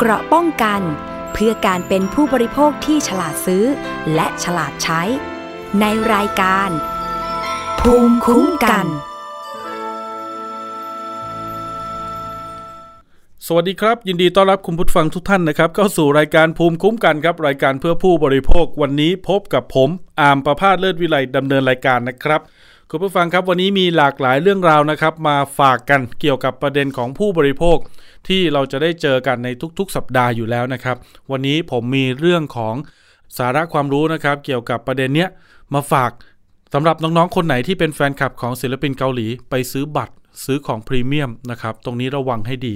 เกราะป้องกัน เพื่อการเป็นผู้บริโภคที่ฉลาดซื้อ และฉลาดใช้ ในรายการ ภูมิคุ้มกัน สวัสดีครับ ยินดีต้อนรับคุณผู้ฟังทุกท่านนะครับ เข้าสู่รายการภูมิคุ้มกันครับ รายการเพื่อผู้บริโภควันนี้พบกับผม อามประพาสเลิศวิไลดำเนินรายการนะครับ คุณผู้ฟังครับวันนี้มีหลากหลายเรื่องราวนะครับ มาฝากกันเกี่ยวกับประเด็นของผู้บริโภค ที่เราจะได้เจอกันในทุกๆ สัปดาห์อยู่แล้วนะครับ วันนี้ผมมีเรื่องของสาระความรู้นะครับ เกี่ยวกับประเด็นเนี้ยมาฝาก สำหรับน้องๆ คนไหนที่เป็นแฟนคลับของศิลปินเกาหลีไปซื้อบัตรซื้อของพรีเมียมนะครับ ตรงนี้ระวังให้ดี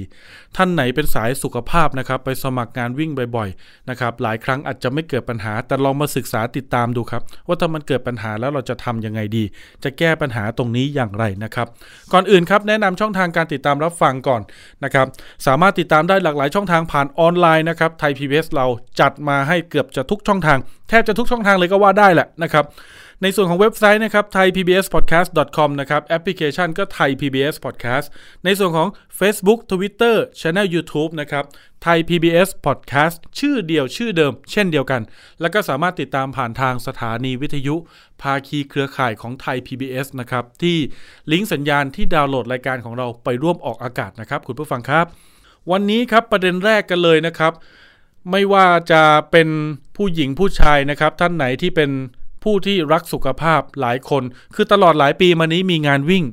ท่านไหนเป็นสายสุขภาพนะครับ ไปสมัครงานวิ่งบ่อยๆนะครับ หลายครั้งอาจจะไม่เกิดปัญหา แต่ลองมาศึกษาติดตามดูครับ ว่าถ้ามันเกิดปัญหาแล้วเราจะทำยังไงดี จะแก้ปัญหาตรงนี้อย่างไรนะครับ ก่อนอื่นครับแนะนำช่องทางการติดตามรับฟังก่อนนะครับ สามารถติดตามได้หลากหลายช่องทางผ่านออนไลน์นะครับไทยพีบีเราจัดมาให้เกือบจะทุกช่องทาง แทบจะทุกช่องทางเลยก็ว่าได้แหละนะครับ ในส่วนของเว็บไซต์นะครับ thaipbspodcast.com นะครับแอปพลิเคชันก็ Thai PBS Podcast ในส่วนของ Facebook Twitter Channel YouTube นะครับ Thai PBS Podcast ชื่อเดียวชื่อเดิม เช่นเดียวกัน แล้วก็สามารถติดตามผ่านทางสถานีวิทยุ ภาคีเครือข่ายของไทย PBS นะครับ ที่ลิงก์สัญญาณที่ดาวน์โหลดรายการของเราไปร่วมออกอากาศนะครับคุณผู้ฟังครับ วันนี้ครับประเด็นแรกกันเลยนะครับ ไม่ว่าจะเป็นผู้หญิงผู้ชายนะครับ ท่านไหนที่เป็น ผู้ที่รักสุขภาพหลายคน คือตลอดหลายปีมานี้มีงานวิ่ง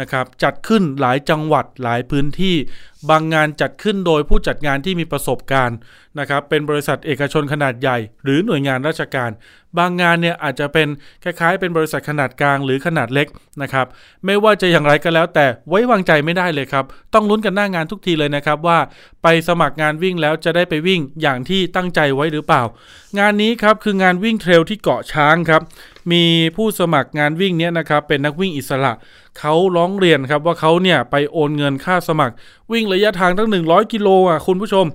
นะครับจัดขึ้นหลายจังหวัดหลายพื้นที่ บางงานจัดขึ้นโดยผู้จัดงานที่มีประสบการณ์นะครับเป็นบริษัทเอกชนขนาดใหญ่ หรือหน่วยงานราชการ บางงานเนี่ยอาจจะเป็นคล้ายๆ เป็นบริษัทขนาดกลางหรือขนาดเล็กนะครับไม่ว่าจะอย่างไรก็แล้ว แต่ไว้วางใจไม่ได้เลยครับ ต้องลุ้นกันหน้างานทุกทีเลยนะครับว่าไปสมัครงานวิ่งแล้วจะได้ไปวิ่งอย่างที่ตั้งใจไว้หรือเปล่า งานนี้ครับคืองานวิ่งเทรลที่เกาะช้างครับมีผู้สมัครงานวิ่งเนี้ยนะครับเป็นนักวิ่งอิสระเขาร้องเรียนครับว่าเขาเนี่ยไปโอนเงินค่าสมัคร วิ่งระยะทางตั้ง 100 กิโลอะคุณผู้ชม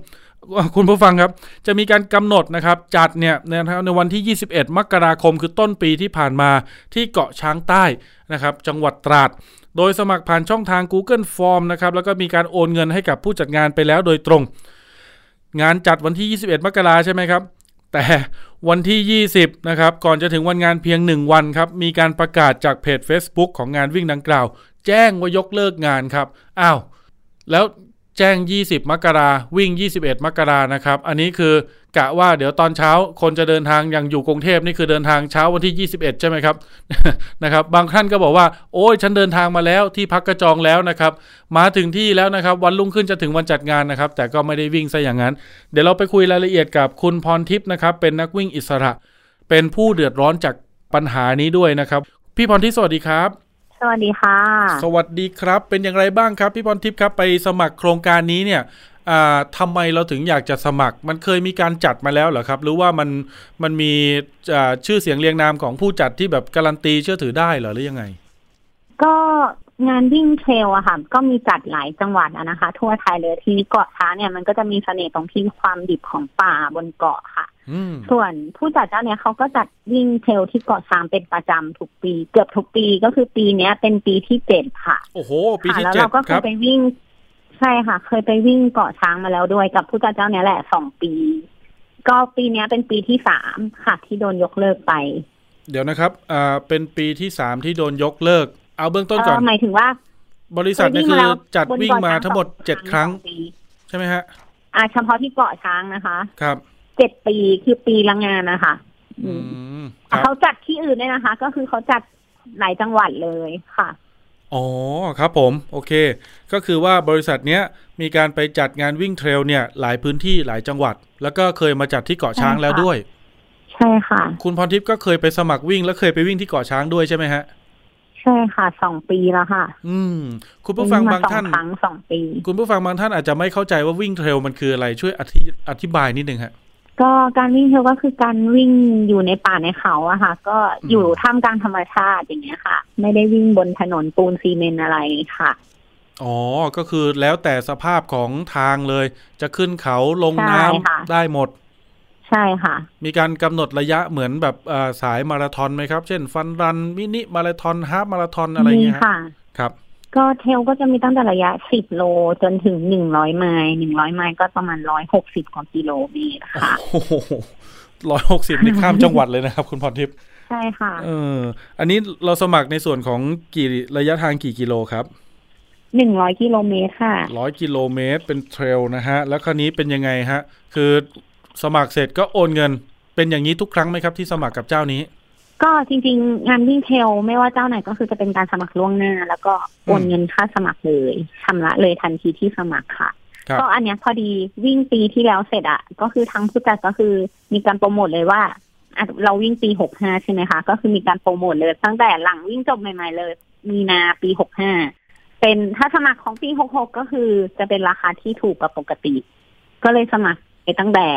คุณผู้ฟังครับ จะมีการกำหนดนะครับ จัดเนี่ยนะครับในวันที่ 21 มกราคมคือต้นปีที่ผ่านมาที่เกาะช้างใต้นะครับ จังหวัดตราด โดยสมัครผ่านช่องทาง Google Form นะครับ แล้วก็มีการโอนเงินให้กับผู้จัดงานไปแล้วโดยตรง งานจัดวันที่ 21 มกราใช่ไหมครับ แต่วันที่ 20 นะครับ ก่อนจะถึงวันงานเพียง 1 วันครับ มีการประกาศจากเพจ Facebook ของงานวิ่งดังกล่าว แจ้งว่ายกเลิกงานครับ อ้าว แล้ว แจ้ง 20 มกราวิ่ง 21 มกรานะครับ อันนี้คือกะว่าเดี๋ยวตอนเช้าคนจะเดินทางอย่างอยู่กรุงเทพนี่คือเดินทางเช้าวันที่ 21 ใช่ไหมครับนะครับ บางท่านก็บอกว่า โอ้ยฉันเดินทางมาแล้วที่พักกระจองแล้วนะครับ มาถึงที่แล้วนะครับ วันรุ่งขึ้นจะถึงวันจัดงานนะครับ แต่ก็ไม่ได้วิ่งซะอย่างนั้น เดี๋ยวเราไปคุยรายละเอียดกับคุณพรทิพย์นะครับ เป็นนักวิ่งอิสระ เป็นผู้เดือดร้อนจากปัญหานี้ด้วยนะครับ พี่พรทิพย์สวัสดีครับ สวัสดีค่ะ สวัสดีครับ เป็นอย่างไรบ้างครับ พี่พรทิพย์ครับไปสมัครโครงการนี้เนี่ยอ่าทำไมเราถึงอยากจะสมัคร มันเคยมีการจัดมาแล้วเหรอครับ หรือว่ามันมันมีอ่าชื่อเสียงเรียงนามของผู้จัดที่แบบการันตีเชื่อถือได้เหรอหรือยังไง ก็งานวิ่งเทรลอะค่ะ ก็มีจัดหลายจังหวัดอะนะคะ ทั่วไทยเลยที่เกาะช้างเนี่ยมันก็จะมีเสน่ห์ตรงที่ความดิบของป่าบนเกาะค่ะอืม ส่วนผู้จัดเจ้าเนี่ยเขาก็จัดวิ่งเทรลที่เกาะช้างเป็นประจำทุกปี เกือบทุกปีก็คือปีเนี้ย เป็นปีที่เจ็ดค่ะ โอ้โห ปีค่ะที่แล้วเจ็ดเราก็เคครัยบไปวิ่ง ใช่ค่ะ เคยไปวิ่งเกาะช้างมาแล้วด้วยกับผู้จัดเจ้าเนี้ยแหละสองปี ก็ปีเนี้ยเป็นปีที่สามค่ะ ที่โดนยกเลิกไป เดี๋ยวนะครับอ่าเป็นปีที่สามที่โดนยกเลิก เอาเบื้องต้นเอก่อนอหมายถึงว่า บริษัทเนี่ยเคคืยอวิ่งมาแล้วจัดบนวิ่งเกาะมาช้างทั้งหมดสองเจ็ดครั้งสองปีใช่ไหมฮะอ่าเฉพาะที่เกาะช้างนะคะ ครับ เจ็ดปีคือปีละงานนะคะอือืมมคแต่รับเขาจัดที่อื่นด้วยนะคะ ก็คือเขาจัดหลายจังหวัดเลยค่ะอ๋อครับผมโอเค ก็คือว่าบริษัทเนี้ยมีการไปจัดงานวิ่งเทรลเนี่ย หลายพื้นที่หลายจังหวัด แล้วก็เคยมาจัดที่เกาะช้างใช่ค่ะแล้วด้วย ใช่ค่ะ คุณพรทิพย์ก็เคยไปสมัครวิ่ง แล้วเคยไปวิ่งที่เกาะช้างด้วยใช่ไหมฮะใช่ค่ะสองปีแล้วค่ะ อืม คุณผู้ฟังวิ่บางมาสอท่านครั้งสองปี คุณผู้ฟังบางท่านอาจจะไม่เข้าใจว่าวิ่งเทรลมันคืออะไรช่วยอธิอธิบายนิดนึงฮะ ก็การวิ่งเทรลก็คือการวิ่งอยู่ในป่าในเขาอะค่ะ ก็อยู่ท่ามกลางธรรมชาติอย่างเงี้ยค่ะ ไม่ได้วิ่งบนถนนปูนซีเมนต์อะไรค่ะอ๋อ ก็คือแล้วแต่สภาพของทางเลย จะขึ้นเขาลงใช่น้ค่ะำได้หมด ใช่ค่ะ มีการกำหนดระยะเหมือนแบบอ่าสายมาราธอนไหมครับ เช่น ฟันรันมินิมาราธอนฮาฟมาราธอนอะไรมีเงี้ยฮะค่ะ ครับ ก็เทลก็จะมีตั้งแต่ระยะ 10 โลจนถึง 100 ไมล์ 100 ไมล์ก็ประมาณ 160 กว่ากิโลเมตรค่ะโอ้โหร้อยหกสิบนี่ข้ามจังหวัดเลยนะครับ คุณพรทิพย์ ใช่ค่ะ เออ อันนี้เราสมัครในส่วนของกี่ระยะทางกี่กิโลครับ100กิโลเมตรค่ะร้อยกิโลเมตรเป็นเทรลนะฮะ แล้วคราวนี้เป็นยังไงฮะ คือสมัครเสร็จก็โอนเงิน เป็นอย่างนี้ทุกครั้งไหมครับที่สมัครกับเจ้านี้ ก็จริง ๆ งานวิ่งเทลไม่ว่าเจ้าไหนก็คือจะเป็นการสมัครล่วงหน้า แล้วก็โอนเงินค่าสมัครเลยชำระเลยทันทีที่สมัครค่ะครับก็อันเนี้ยพอดีวิ่งปีที่แล้วเสร็จอะก็คือทางผู้จัดก็คือมีการโปรโมทเลยว่าอะเราวิ่งปีหกห้าใช่ไหมคะ ก็คือมีการโปรโมทเลย ตั้งแต่หลังวิ่งจบใหม่ ๆ เลย มีนาปีหกห้าเป็นถ้าสมัครของปีหกหกก็คือจะเป็นราคาที่ถูกกว่าปกติ ก็เลยสมัครไปตั้งแต่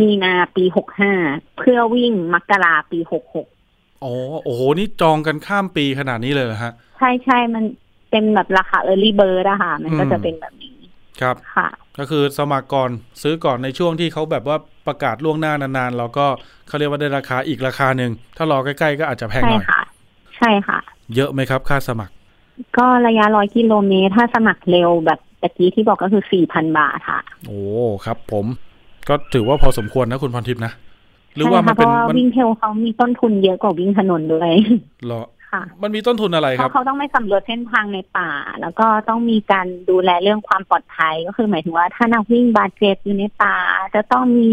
มีนาปีหกห้าเพื่อวิ่งมกราปีหกหก อ๋อโอ้โหนี่จองกันข้ามปีขนาดนี้เลยเหรอฮะ ใช่ใช่มันเป็นแบบราคา early bird อะค่ะ มันก็อืมจะเป็นแบบนี้ ครับค่ะ ก็คือสมัครก่อนซื้อก่อนในช่วงที่เขาแบบว่าประกาศล่วงหน้านานๆเราก็เขาเรียกว่าได้ราคาอีกราคาหนึ่ง ถ้ารอใกล้ๆก็อาจจะแพงใช่หน่อยค่ะ ใช่ค่ะ เยอะไหมครับค่าสมัคร ก็ระยะร้อยกิโลเมตรถ้าสมัครเร็วแบบตะกี้ที่บอกก็คือสี่พันบาทค่ะ โอ้ครับผมก็ถือว่าพอสมควรนะคุณพรทิพย์นะ หรือใช่ว่ามันค่ะเพเป็นราะว่ามันวิ่งเทลเขามีต้นทุนเยอะกว่าวิ่งถนนด้วยเหรอค่ะ มันมีต้นทุนอะไรเพครับราะเขาต้องไม่สำรวจเส้นทางในป่า แล้วก็ต้องมีการดูแลเรื่องความปลอดภัยก็คือหมายถึงว่าถ้านักวิ่งบาดเจ็บอยู่ในป่า จะต้องมี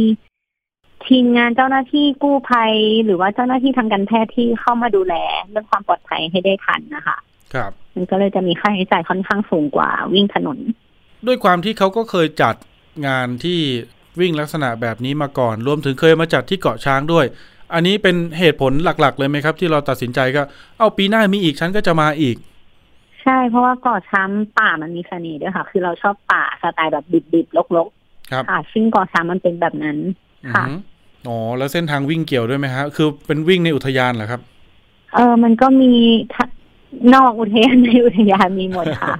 ทีมงานเจ้าหน้าที่กู้ภัย หรือว่าเจ้าหน้าที่ทางการแพทย์ที่เข้ามาดูแลเรื่องความปลอดภัยให้ได้ทันนะคะ ครับ มันก็เลยจะมีค่าใช้จ่ายค่อนข้างสูงกว่าวิ่งถนน ด้วยความที่เขาก็เคยจัดงานที่ วิ่งลักษณะแบบนี้มาก่อน รวมถึงเคยมาจัดที่เกาะช้างด้วย อันนี้เป็นเหตุผลหลัก ๆ เลยไหมครับ ที่เราตัดสินใจก็ เอาปีหน้ามีอีกฉันก็จะมาอีก ใช่เพราะว่าเกาะช้ำป่ามันมีเสน่ห์ด้วยค่ะ คือเราชอบป่าสไตล์แบบดิบๆรกครับๆค่ะซึ่งเกาะช้ำมันเป็นแบบนั้นค่ะอือหืออ๋อแล้วเส้นทางวิ่งเกี่ยวด้วยไหมฮะคือเป็นวิ่งในอุทยานเหรอครับ เออมันก็มีทั้งนอกอุทยานในอุทยานมีหมดค่ะ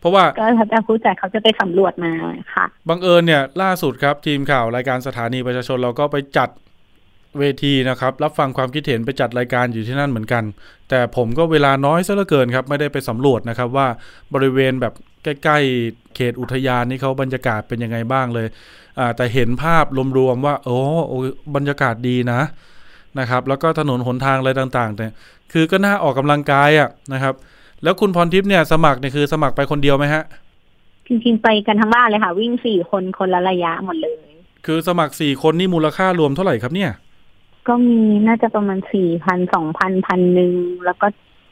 เพราะว่าก็แล้วแต่ผู้จัดเขาจะไปสำรวจมาค่ะบังเอิญเนี่ยล่าสุดครับทีมข่าวรายการสถานีประชาชนเราก็ไปจัดเวทีนะครับ รับฟังความคิดเห็นไปจัดรายการอยู่ที่นั่นเหมือนกัน แต่ผมก็เวลาน้อยซะเหลือเกินครับ ไม่ได้ไปสำรวจนะครับว่าบริเวณแบบใกล้ๆเขตอุทยานนี่เขาบรรยากาศเป็นยังไงบ้างเลยอ่าแต่เห็นภาพรวมๆว่าโอ้โอ้บรรยากาศดีนะนะครับ แล้วก็ถนนหนทางอะไรต่างๆเนี่ยคือก็น่าออกกำลังกายอะนะครับ แล้วคุณพรทิพย์เนี่ยสมัครเนี่ยคือสมัครไปคนเดียวไหมฮะ จริงๆไปกันทั้งบ้านเลยค่ะ วิ่งสี่คนคนละระยะหมดเลย คือสมัครสี่คนนี่มูลค่ารวมเท่าไหร่ครับเนี่ย ก็มีน่าจะประมาณสี่พันสองพันพันหนึ่งแล้วก็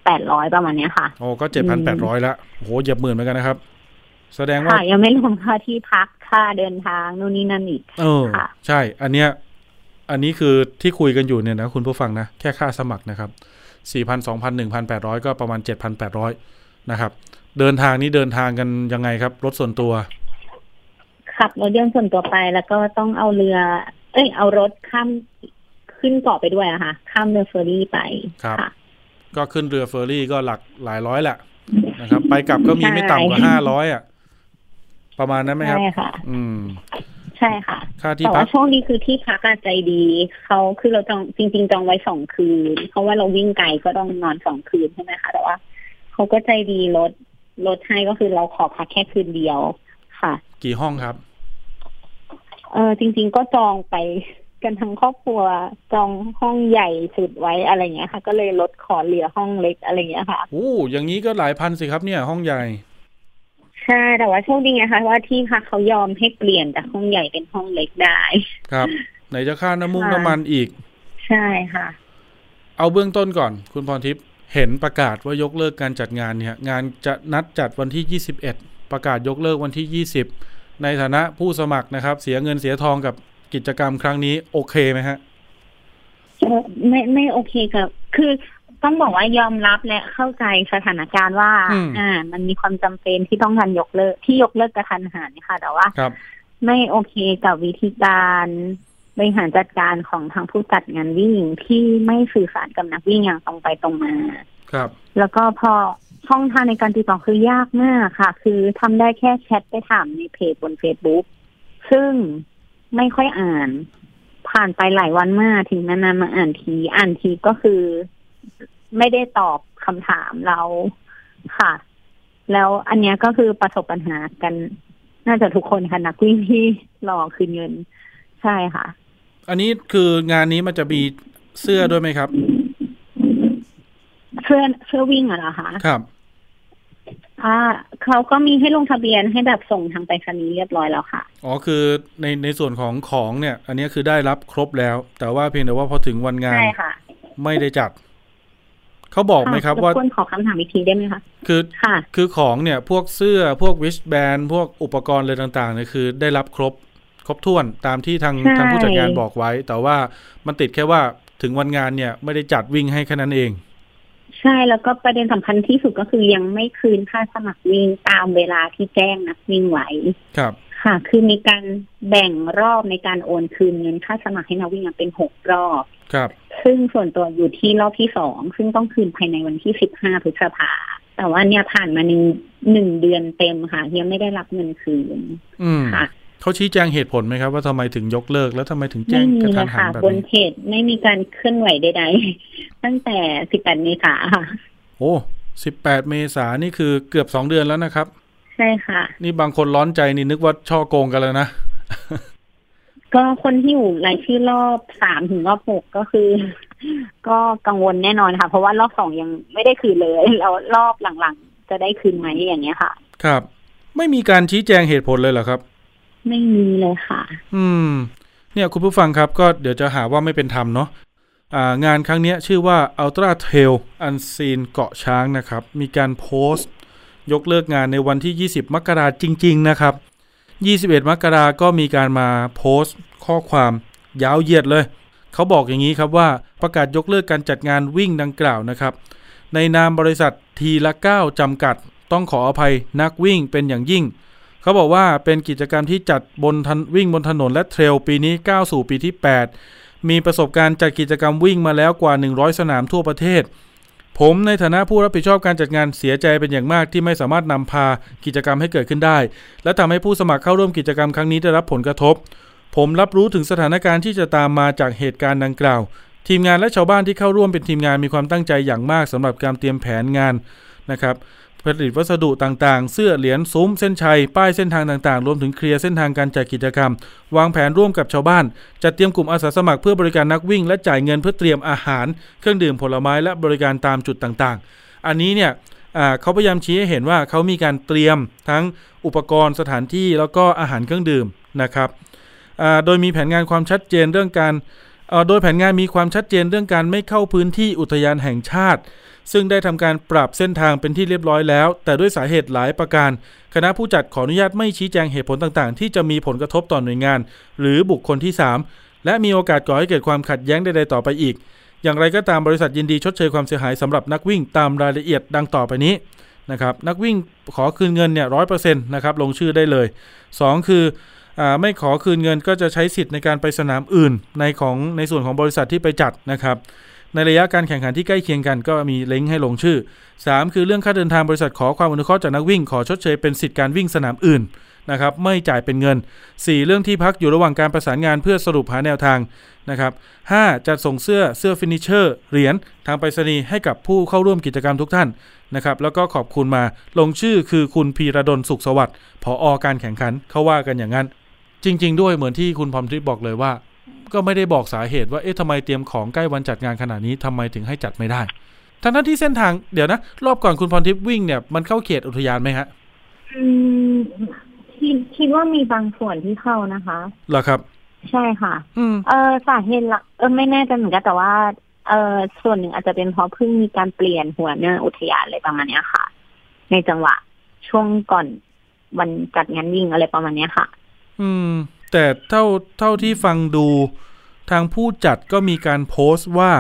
แปดร้อยประมาณเนี้ยค่ะโอ้ก็เจ็ดพันแปดร้อยละโอ้โหเหยียบหมื่นเหมือนกันนะครับ แสดงว่าค่ะยังไม่รวมค่าที่พักค่าเดินทางนู่นนี่นั่นอีกเออค่ะใช่ อันเนี้ย อันนี้คือที่คุยกันอยู่เนี่ยนะคุณผู้ฟังนะแค่ค่าสมัครนะครับ สี่พันสองพันหนึ่งพันแปดร้อยก็ประมาณเจ็ดพันแปดร้อยนะครับ เดินทางนี้เดินทางกันยังไงครับ รถส่วนตัว ขับรถยนต์ส่วนตัวไปแล้วก็ต้องเอาเรือ เอ้ย เอารถข้ามขึ้นเกาะไปด้วยอะค่ะ ข้ามเรือเฟอร์รี่ไปครับค่ะก็ขึ้นเรือเฟอร์รี่ก็หลักหลายร้อยแหละนะครับ ไปกลับก็มีไม่ต่ำกว่าใช่ห้าร้อยอะ ประมาณนั้นไหมครับใช่ค่ะ อืม ใช่ค่ะค่าที่แต่พัว่าก ช่วงนี้คือที่พักอะใจดีเขาคือเราจองจริง ๆ จองไว้สองคืน เพราะว่าเราวิ่งไกลก็ต้องนอนสองคืนใช่ไหมคะแต่ว่าเขาก็ใจดีลดลดให้ก็คือเราขอพักแค่คืนเดียวค่ะ กี่ห้องครับ เออจริง ๆ ก็จองไปกันทั้งครอบครัวจองห้องใหญ่สุดไว้อะไรเงี้ยค่ะ ก็เลยลดขอเหลือห้องเล็กอะไรเงี้ยค่ะ โอ้อย่างนี้ก็หลายพันสิครับเนี่ยห้องใหญ่ ใช่แต่ว่าโชคดีไงคะว่าที่พักเขายอมให้เปลี่ยนจากห้องใหญ่เป็นห้องเล็กได้ ครับ ไหนจะค่าน้ำมุงค่ะน้ำมันอีก ใช่ค่ะ เอาเบื้องต้นก่อน คุณพรทิพย์เห็นประกาศว่ายกเลิกการจัดงานเนี่ย งานจะนัดจัดวันที่ 21 ประกาศยกเลิกวันที่ 20 ในฐานะผู้สมัครนะครับ เสียเงินเสียทองกับกิจกรรมครั้งนี้ โอเคไหมฮะเอ่อไม่ไม่โอเคกับ คือ ต้องบอกว่ายอมรับและเข้าใจสถานการณ์ว่าอืมอ่า มันมีความจำเป็นที่ต้องการยกเลิกที่ยกเลิกกระทันหันค่ะ แต่ว่าครับไม่โอเคกับวิธีการบริหารจัดการของทางผู้จัดงานวิ่งที่ไม่สื่อสารกับนักวิ่งอย่างตรงไปตรงมา ครับ แล้วก็พอช่องทางในการติดต่อคือยากมากค่ะ คือทำได้แค่แชทไปถามในเพจบน Facebook ซึ่งไม่ค่อยอ่าน ผ่านไปหลายวันมากถึงนานๆมาอ่านที อ่านทีก็คือ ไม่ได้ตอบคำถามเราค่ะ แล้วอันเนี้ยก็คือประสบปัญหากัน น่าจะทุกคนค่ะนักวิ่งที่รอคืนเงิน ใช่ค่ะ อันนี้คืองานนี้มันจะมีเสื้อด้วยไหมครับเสื้อเสื้อวิ่งอะเหรอคะครับอ่าเขาก็มีให้ลงทะเบียนให้แบบส่งทางไปรษณีย์เรียบร้อยแล้วค่ะ อ๋อคือในในส่วนของของเนี่ย อันนี้คือได้รับครบแล้ว แต่ว่าเพียงแต่ว่าพอถึงวันงานใช่ค่ะไม่ได้จัด เขาบอกไหมครับว่าควรขอคำถามอีกทีได้ไหมคะคือค่ะ คือของเนี่ยพวกเสื้อพวกวิชแบนพวกอุปกรณ์อะไรต่างๆเนี่ยคือได้รับครบครบถ้วนตามที่ทางใช่ทางผู้จัดงานบอกไว้ แต่ว่ามันติดแค่ว่าถึงวันงานเนี่ยไม่ได้จัดวิ่งให้แค่นั้นเอง ใช่แล้วก็ประเด็นสำคัญที่สุดก็คือยังไม่คืนค่าสมัครวิ่งตามเวลาที่แจ้งนักวิ่งไว้ครับ ค่ะ คือมีการแบ่งรอบในการโอนคืนเงินค่าสมัครให้นักวิ่งอะเป็นหกรอบ ครับ ซึ่งส่วนตัวอยู่ที่รอบที่สองซึ่งต้องคืนภายในวันที่สิบห้าพฤษภาแต่ว่าเนี่ยผ่านมาหนึ่งหนึ่งเดือนเต็มค่ะยังไม่ได้รับเงินคืนอืมค่ะเขาชี้แจงเหตุผลไหมครับ ว่าทำไมถึงยกเลิกแล้วทำไมถึงแจ้ไม่งมีกระเลทันยหันค่ะแบบบนนี้เพจไม่มีการเคลื่อนไหวใดๆ ตั้งแต่สิบแปดเมษาค่ะ โอ้สิบแปดเมษานี่คือเกือบสองเดือนแล้วนะครับ ใช่ค่ะ นี่บางคนร้อนใจนี่นึกว่าช่อโกงกันแล้วนะ ก็คนที่อยู่รายชื่อรอบสามถึงรอบหกก็คือ ก็กังวลแน่นอนค่ะ เพราะว่ารอบสองยังไม่ได้คืนเลยแล้วรอบหลังๆ จะได้คืนไหมอย่างเงี้ยค่ะ ครับ ไม่มีการชี้แจงเหตุผลเลยเหรอครับ ไม่มีเลยค่ะ อืม เนี่ยคุณผู้ฟังครับก็เดี๋ยวจะหาว่าไม่เป็นธรรมเนาะอ่างานครั้งเนี้ยชื่อว่า Ultra Trail Unseen เกาะช้างนะครับ มีการโพสต์ ยกเลิกงานในวันที่ 20 มกราจริง ๆ นะครับ 21 มกราก็มีการมาโพสต์ ข้อความยาวเหยียดเลย เขาบอกอย่างนี้ครับว่าประกาศยกเลิกการจัดงานวิ่งดังกล่าวนะครับ ในนามบริษัททีละก้าจำกัด ต้องขออภัยนักวิ่งเป็นอย่างยิ่ง เขาบอกว่าเป็นกิจกรรมที่จัดบนทันวิ่งบนถนนและเทรลปีนี้ก้าวสู่ปีที่ 8 มีประสบการณ์จัดกิจกรรมวิ่งมาแล้วกว่า 100 สนามทั่วประเทศ ผมในฐานะผู้รับผิดชอบการจัดงานเสียใจเป็นอย่างมากที่ไม่สามารถนำพากิจกรรมให้เกิดขึ้นได้ และทำให้ผู้สมัครเข้าร่วมกิจกรรมครั้งนี้ได้รับผลกระทบ ผมรับรู้ถึงสถานการณ์ที่จะตามมาจากเหตุการณ์ดังกล่าว ทีมงานและชาวบ้านที่เข้าร่วมเป็นทีมงานมีความตั้งใจอย่างมากสำหรับการเตรียมแผนงานนะครับ ผลิตวัสดุต่างๆ เสื้อเหรียญซุ้มเส้นชัย ป้ายเส้นทางต่างๆ รวมถึงเคลียร์เส้นทางการจัดกิจกรรม วางแผนร่วมกับชาวบ้าน จัดเตรียมกลุ่มอาสาสมัครเพื่อบริการนักวิ่ง และจ่ายเงินเพื่อเตรียมอาหาร เครื่องดื่มผลไม้และบริการตามจุดต่างๆ อันนี้เนี่ยเขาพยายามชี้ให้เห็นว่าเขามีการเตรียมทั้งอุปกรณ์สถานที่แล้วก็อาหารเครื่องดื่มนะครับโดยมีแผนงานความชัดเจนเรื่องการโดยแผนงานมีความชัดเจนเรื่องการไม่เข้าพื้นที่อุทยานแห่งชาติ ซึ่งได้ทำการปรับเส้นทางเป็นที่เรียบร้อยแล้ว แต่ด้วยสาเหตุหลายประการ คณะผู้จัดขออนุญาตไม่ชี้แจงเหตุผลต่างๆ ที่จะมีผลกระทบต่อหน่วยงาน หรือบุคคลที่ 3 และมีโอกาสก่อให้เกิดความขัดแย้งใดๆต่อไปอีก อย่างไรก็ตามบริษัทยินดีชดเชยความเสียหายสำหรับนักวิ่งตามรายละเอียดดังต่อไปนี้นะครับนักวิ่งขอคืนเงินเนี่ยร้อยเปอร์เซ็นต์นะครับลงชื่อได้เลย 2 คือไม่ขอคืนเงินก็จะใช้สิทธิ์ในการไปสนามอื่นในของในส่วนของบริษัทที่ไปจัดนะครับ ในระยะการแข่งขันที่ใกล้เคียงกันก็มีเล้งก์ให้ลงชื่อ 3 คือเรื่องค่าเดินทางบริษัทขอความอนุเคราะห์จากนักวิ่งขอชดเชยเป็นสิทธิการวิ่งสนามอื่นนะครับไม่จ่ายเป็นเงิน 4 เรื่องที่พักอยู่ระหว่างการประสานงานเพื่อสรุปหาแนวทางนะครับ 5. จัดส่งเสื้อเสื้อฟินิเชอร์เหรียญทางไปรษณีย์ให้กับผู้เข้าร่วมกิจกรรมทุกท่านนะครับแล้วก็ขอบคุณมาลงชื่อคือคุณพีระดลสุขสวัสดิ์ผออการแข่งขันเขาว่ากันอย่างนั้น จริง ๆ ด้วยเหมือนที่คุณพรมทิพย์บอกเลยว่า ก็ไม่ได้บอกสาเหตุว่าเอ๊ะทำไมเตรียมของใกล้วันจัดงานขนาดนี้ทำไมถึงให้จัดไม่ได้ทั้งนั้นที่เส้นทางเดี๋ยวนะรอบก่อนคุณพรทิพย์วิ่งเนี่ยมันเข้าเขตอุทยานไหมฮะอืมคิดคิดว่ามีบางส่วนที่เข้านะคะเหรอครับ ใช่ค่ะอืมเออสาเหตุหลักเออไม่แน่ใจเหมือนกันแต่ว่าเออส่วนหนึ่งอาจจะเป็นเพราะเพิ่งมีการเปลี่ยนหัวหน้าอุทยานอะไรประมาณเนี้ยค่ะ ในจังหวะช่วงก่อนวันจัดงานวิ่งอะไรประมาณเนี้ยค่ะ อืม แต่เท่าเท่าที่ฟังดูทางผู้จัดก็มีการโพสต์ว่า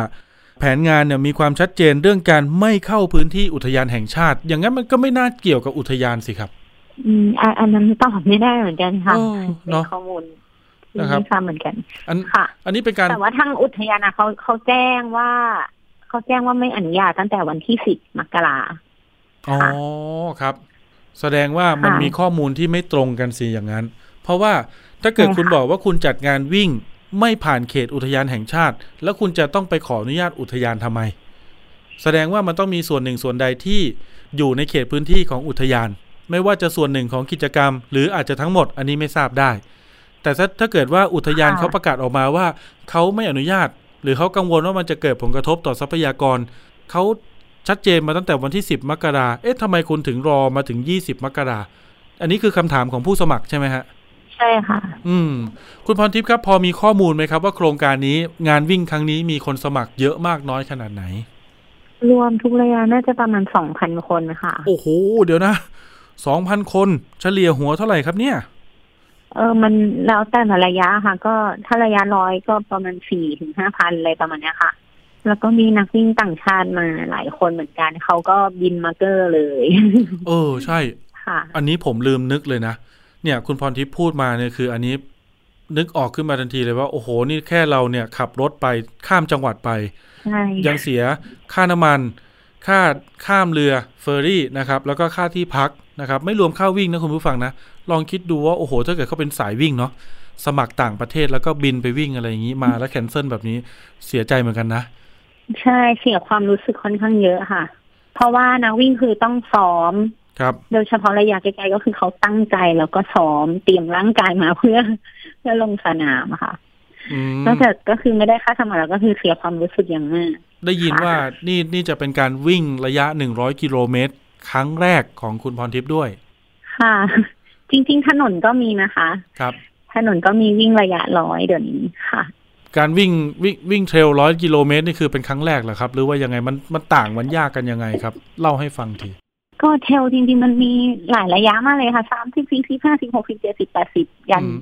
แผนงานเนี่ยมีความชัดเจนเรื่องการไม่เข้าพื้นที่อุทยานแห่งชาติ อย่างนั้นมันก็ไม่น่าเกี่ยวกับอุทยานสิครับ อืมอันอันนั้นตอบไม่ได้เหมือนกันค่ะโอ้เป็นเนอะข้อมูลที่นะครับไม่ทราบเหมือนกันอันค่ะ อันนี้เป็นการแต่ว่าทางอุทยานอะเขาเขาแจ้งว่า เขาแจ้งว่าไม่อนุญาตตั้งแต่วันที่สิบมกราอ๋อครับ แสดงว่ามันค่ะมีข้อมูลที่ไม่ตรงกันสิอย่างนั้น เพราะว่า ถ้าเกิดใช่ค่ะคุณบอกว่าคุณจัดงานวิ่งไม่ผ่านเขตอุทยานแห่งชาติ แล้วคุณจะต้องไปขออนุญาตอุทยานทำไม แสดงว่ามันต้องมีส่วนหนึ่งส่วนใดที่อยู่ในเขตพื้นที่ของอุทยาน ไม่ว่าจะส่วนหนึ่งของกิจกรรม หรืออาจจะทั้งหมดอันนี้ไม่ทราบได้ แต่ถ้าถ้าเกิดว่าอุทยานค่ะเขาประกาศออกมาว่าเขาไม่อนุญาต หรือเขากังวลว่ามันจะเกิดผลกระทบต่อทรัพยากรเขาชัดเจนมาตั้งแต่วันที่ 10 มกราเอ๊ะทำไมคุณถึงรอมาถึง 20 มกราอันนี้คือคำถามของผู้สมัครใช่ไหมฮะใช่ค่ะ อืม คุณพรทิพย์ครับ พอมีข้อมูลไหมครับ ว่าโครงการนี้งานวิ่งครั้งนี้มีคนสมัครเยอะมากน้อยขนาดไหน รวมทุกระยะน่าจะประมาณสองพันคนค่ะ โอ้โห เดี๋ยวนะสองพันคนเฉลี่ยหัวเท่าไหร่ครับเนี่ย เออมันแล้วแต่ละระยะค่ะ ก็ถ้าระยะร้อยก็ประมาณสี่ถึงห้าพันอะไรประมาณเนี้ยค่ะแล้วก็มีนักวิ่งต่างชาติมาหลายคนเหมือนกัน เขาก็บินมาเกอร์เลย เออใช่ ค่ะ อันนี้ผมลืมนึกเลยนะ เนี่ยคุณพรทิพย์พูดมาเนี่ยคืออันนี้นึกออกขึ้นมาทันทีเลยว่าโอ้โหนี่แค่เราเนี่ยขับรถไปข้ามจังหวัดไปใช่ยังเสียค่าน้ำมัน ค่าข้ามเรือเฟอร์รี่นะครับ แล้วก็ค่าที่พักนะครับ ไม่รวมค่าวิ่งนะคุณผู้ฟังนะ ลองคิดดูว่าโอ้โห ถ้าเกิดเขาเป็นสายวิ่งเนาะสมัครต่างประเทศแล้วก็บินไปวิ่งอะไรอย่างนี้มาแล้วแคนเซิลแบบนี้เสียใจเหมือนกันนะ ใช่เสียความรู้สึกค่อนข้างเยอะค่ะ เพราะว่านักวิ่งคือต้องซ้อม ครับ โดยเฉพาะระยะไกลๆก็คือเขาตั้งใจแล้วก็ซ้อมเตรียมร่างกายมาเพื่อเพื่อลงสนามอะค่ะอืมนอกจากก็คือไม่ได้ค่าสมัครแล้วก็คือเสียความรู้สึกอย่างมาก ได้ยินว่านี่นี่จะเป็นการวิ่งระยะ100กิโลเมตร ครั้งแรกของคุณพรทิพย์ด้วย ค่ะ จริง ๆ ถนนก็มีนะคะ ครับ ถนนก็มีวิ่งระยะร้อยเดี๋ยวนี้ค่ะ การวิ่งวิ่งวิ่งเทรลร้อยกิโลเมตรนี่คือเป็นครั้งแรกเหรอครับ หรือว่ายังไงมันมันต่างมันยากกันยังไงครับ เล่าให้ฟังที ก็เทลจริง ๆ มันมีหลายระยะมากเลยค่ะสามสิบสี่สิบห้าสิบหกสิบเจ็ดสิบแปดสิบยันอืม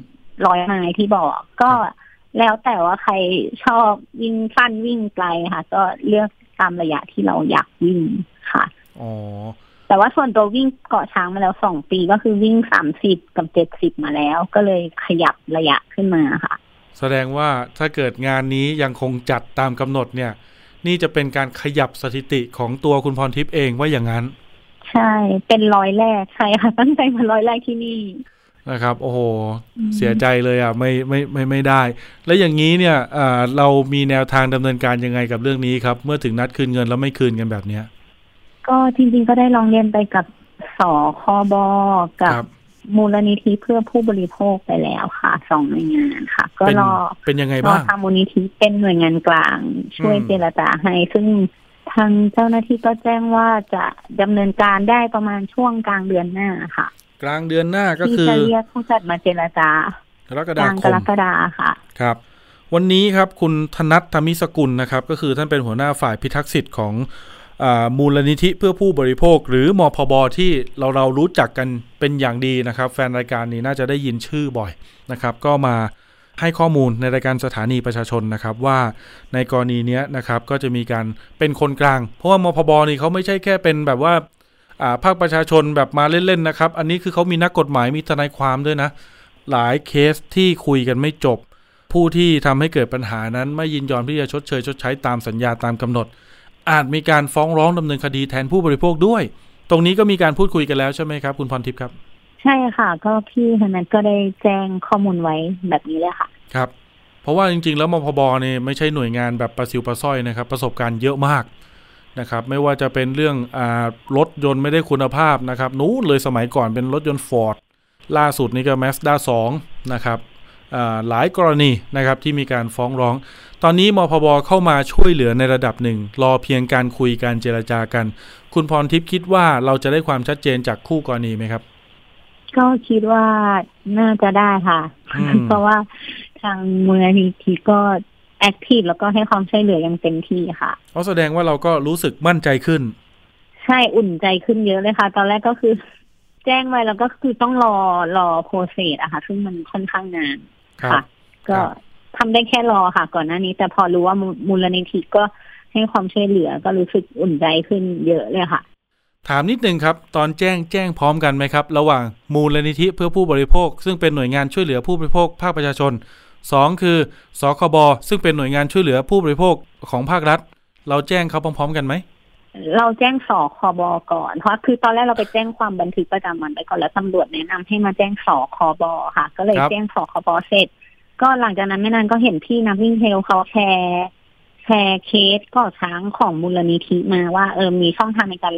ร้อยไมล์ที่บอก ก็แล้วแต่ว่าใครชอบวิ่งสั้นวิ่งไกลค่ะ ก็เลือกตามระยะที่เราอยากวิ่งค่ะอ๋อแต่ว่าส่วนตัววิ่งเกาะช้างมาแล้วสองปีก็คือวิ่งสามสิบกับเจ็ดสิบมาแล้ว ก็เลยขยับระยะขึ้นมาค่ะ แสดงว่าถ้าเกิดงานนี้ยังคงจัดตามกำหนดเนี่ย นี่จะเป็นการขยับสถิติของตัวคุณพรทิพย์เองว่าอย่างนั้น ใช่ เป็นร้อยแรกใช่ค่ะ ตั้งใจมาร้อยแรกที่นี่นะครับ โอ้โหอืมเสียใจเลยอะ ไม่ไม่ไม่ไม่ได้ แล้วอย่างนี้เนี่ยอ่าเรามีแนวทางดำเนินการยังไงกับเรื่องนี้ครับ เมื่อถึงนัดคืนเงินแล้วไม่คืนกันแบบเนี้ย ก็จริงๆก็ได้ลองเรียนไปกับสคบกับครับมูลนิธิเพื่อผู้บริโภคไปแล้วค่ะสองหน่วยงานค่ะ ก็เป็นรอเป็นยังไงรอบ้างทางมูลนิธิเป็นหน่วยงานกลาง ช่วยอืมเจรจาให้ ซึ่ง ทางเจ้าหน้าที่ก็แจ้งว่าจะดำเนินการได้ประมาณช่วงกลางเดือนหน้าค่ะ กลางเดือนหน้าก็ที่คือจะเรียกผู้จัดมาเจรจากรกกฎาลางคกรมกฎาค่ะ ครับ วันนี้ครับคุณธนัทธมิสกุลนะครับ ก็คือท่านเป็นหัวหน้าฝ่ายพิทักษ์สิทธิ์ของอามูลนิธิเพื่อผู้บริโภค หรือมพบที่เราเรารู้จักกันเป็นอย่างดีนะครับ แฟนรายการนี้น่าจะได้ยินชื่อบ่อยนะครับ ก็มา ให้ข้อมูลในรายการสถานีประชาชนนะครับว่าในกรณีนี้นะครับก็จะมีการเป็นคนกลาง เพราะว่ามพบนี่เขาไม่ใช่แค่เป็นแบบว่าอ่าภาคประชาชนแบบมาเล่นๆนะครับ อันนี้คือเขามีนักกฎหมายมีทนายความด้วยนะ หลายเคสที่คุยกันไม่จบ ผู้ที่ทำให้เกิดปัญหานั้นไม่ยินยอมที่จะชดเชยชดใช้ตามสัญญาตามกำหนด อาจมีการฟ้องร้องดำเนินคดีแทนผู้บริโภคด้วย ตรงนี้ก็มีการพูดคุยกันแล้วใช่ไหมครับ คุณพรทิพย์ครับ ใช่ค่ะ ก็พี่ธนัทก็ได้แจ้งข้อมูลไว้แบบนี้เลยค่ะ ครับ เพราะว่าจริง ๆ แล้วมพบเนี่ยไม่ใช่หน่วยงานแบบประสิวประส้อยนะครับ ประสบการณ์เยอะมากนะครับ ไม่ว่าจะเป็นเรื่องอารถยนต์ไม่ได้คุณภาพนะครับ นู้นเลยสมัยก่อนเป็นรถยนต์ฟอร์ดล่าสุดนี่ก็ Mazda 2 นะครับอ่าหลายกรณีนะครับที่มีการฟ้องร้อง ตอนนี้มพบเข้ามาช่วยเหลือในระดับหนึ่ง รอเพียงการคุยการเจรจากัน คุณพรทิพย์คิดว่าเราจะได้ความชัดเจนจากคู่กรณีไหมครับ ก็คิดว่าน่าจะได้ค่ะอืมเพราะว่าทางมูลนิธิก็แอคทีฟแล้วก็ให้ความช่วยเหลืออย่างเต็มที่ค่ะเพราะแสดงว่าเราก็รู้สึกมั่นใจขึ้น ใช่อุ่นใจขึ้นเยอะเลยค่ะ ตอนแรกก็คือ แจ้งไว้แล้วก็คือต้องรอรอโปรเซสอะค่ะ ซึ่งมันค่อนข้างนานครับค่ะ ก็ครับทำได้แค่รอค่ะ ก่อนหน้านี้ แต่พอรู้ว่ามูมูลนิธิก็ให้ความช่วยเหลือก็รู้สึกอุ่นใจขึ้นเยอะเลยค่ะ ถามนิดนึงครับตอนแจ้งแจ้งพร้อมกันไหมครับ ระหว่างมูลนิธิเพื่อผู้บริโภค ซึ่งเป็นหน่วยงานช่วยเหลือผู้บริโภคภาคประชาชนสองคือสคบซึ่งเป็นหน่วยงานช่วยเหลือผู้บริโภคของภาครัฐ เราแจ้งเขาพร้อม ๆ กันไหมเราแจ้งสคบก่อน เพราะคือตอนแรกเราไปแจ้งความบันทึกประจำวันไปก่อนแล้วตำรวจแนะนำให้มาแจ้งสคบค่ะ ก็เลยครับแจ้งสคบเสร็จ ก็หลังจากนั้นไม่นานก็เห็นพี่นักวิ่งเทรลเขาแชร์แชร์เคสเกาะช้างของมูลนิธิมาว่าเออมีช่องทางในการ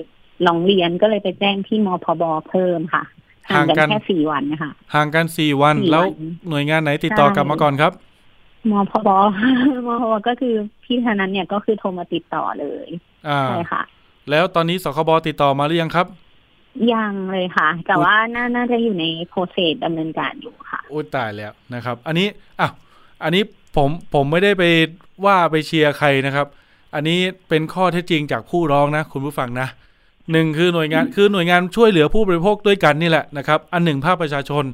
ร้องเรียนก็เลยไปแจ้งที่มพบเพิ่มค่ะห่างกันแค่สี่วันนะคะห่างกันสี่วันสี่วันแล้วหน่วยงานไหนติดต่อกลับมาก่อนครับมพบมพบก็คือพี่ธนันเนี่ยก็คือโทรมาติดต่อเลยอ่าใช่ค่ะ แล้วตอนนี้สคบติดต่อมาหรือยังครับ ยังเลยค่ะ แต่ว่าน่าน่าจะอยู่ใน process ดำเนินการอยู่ค่ะโอ้ยตายแล้วนะครับ อันนี้อะอันนี้ผมผมไม่ได้ไปว่าไปเชียร์ใครนะครับ อันนี้เป็นข้อเท็จจริงจากผู้ร้องนะ คุณผู้ฟังนะ หนึ่งคือหน่วยงานคือหน่วยงานช่วยเหลือผู้บริโภคด้วยกันนี่แหละนะครับอันหนึ่งภาคประชาชน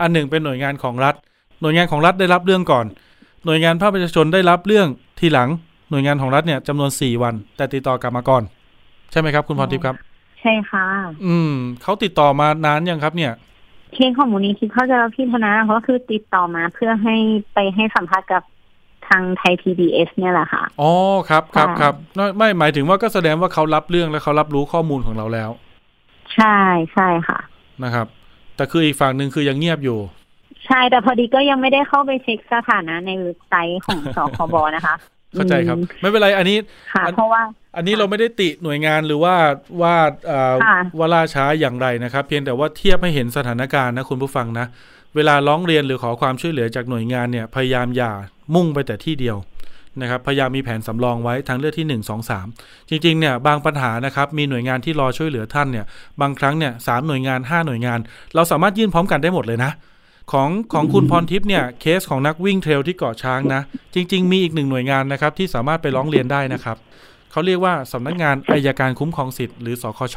อันหนึ่งเป็นหน่วยงานของรัฐ หน่วยงานของรัฐได้รับเรื่องก่อน หน่วยงานภาคประชาชนได้รับเรื่องทีหลังหน่วยงานของรัฐเนี่ยจำนวนสี่วัน แต่ติดต่อกลับมาก่อน ใช่ไหมครับ คุณพรทิพย์ครับ ใช่ค่ะ อืมเขาติดต่อมานานยังครับเนี่ยเคสของมูลนิธิเข้าใจว่าพี่ธนาเขาก็คือติดต่อมาเพื่อให้ไปให้สัมภาษณ์กับ ทางไทย PBS เนี่ยแหละค่ะ อ๋อ ครับ ครับค่ะครับไม่ไม่ หมายถึงว่าก็แสดงว่าเขารับเรื่องและเขารับรู้ข้อมูลของเราแล้ว ใช่ ใช่ค่ะ นะครับ แต่คืออีกฝั่งหนึ่งคือยังเงียบอยู่ ใช่ แต่พอดีก็ยังไม่ได้เข้าไปเช็คสถานะในเว็บไซต์ของสคบนะคะ เข้าใจครับอืมไม่เป็นไร อันนี้ค่ะอันเพราะว่า อันนี้เราไม่ได้ติหน่วยงานหรือว่าว่าเอ่อค่ะว่าล่าช้าอย่างไรนะครับ เพียงแต่ว่าเทียบให้เห็นสถานการณ์นะคุณผู้ฟังนะ เวลาร้องเรียนหรือขอความช่วยเหลือจากหน่วยงานเนี่ยพยายามอย่ามุ่งไปแต่ที่เดียวนะครับพยายามมีแผนสำรองไว้ทางเลือกที่ 1 2 3 จริงๆเนี่ยบางปัญหานะครับมีหน่วยงานที่รอช่วยเหลือท่านเนี่ยบางครั้งเนี่ยสามหน่วยงาน 5 หน่วยงาน เราสามารถยื่นพร้อมกันได้หมดเลยนะ ของของคุณพรทิพย์เนี่ยเคสของนักวิ่งเทรลที่เกาะช้างนะ จริง ๆ มีอีกหนึ่งหน่วยงานนะครับที่สามารถไปร้องเรียนได้นะครับเขาเรียกว่าสำนักงานอายการคุ้มครองสิทธิ์หรือสคช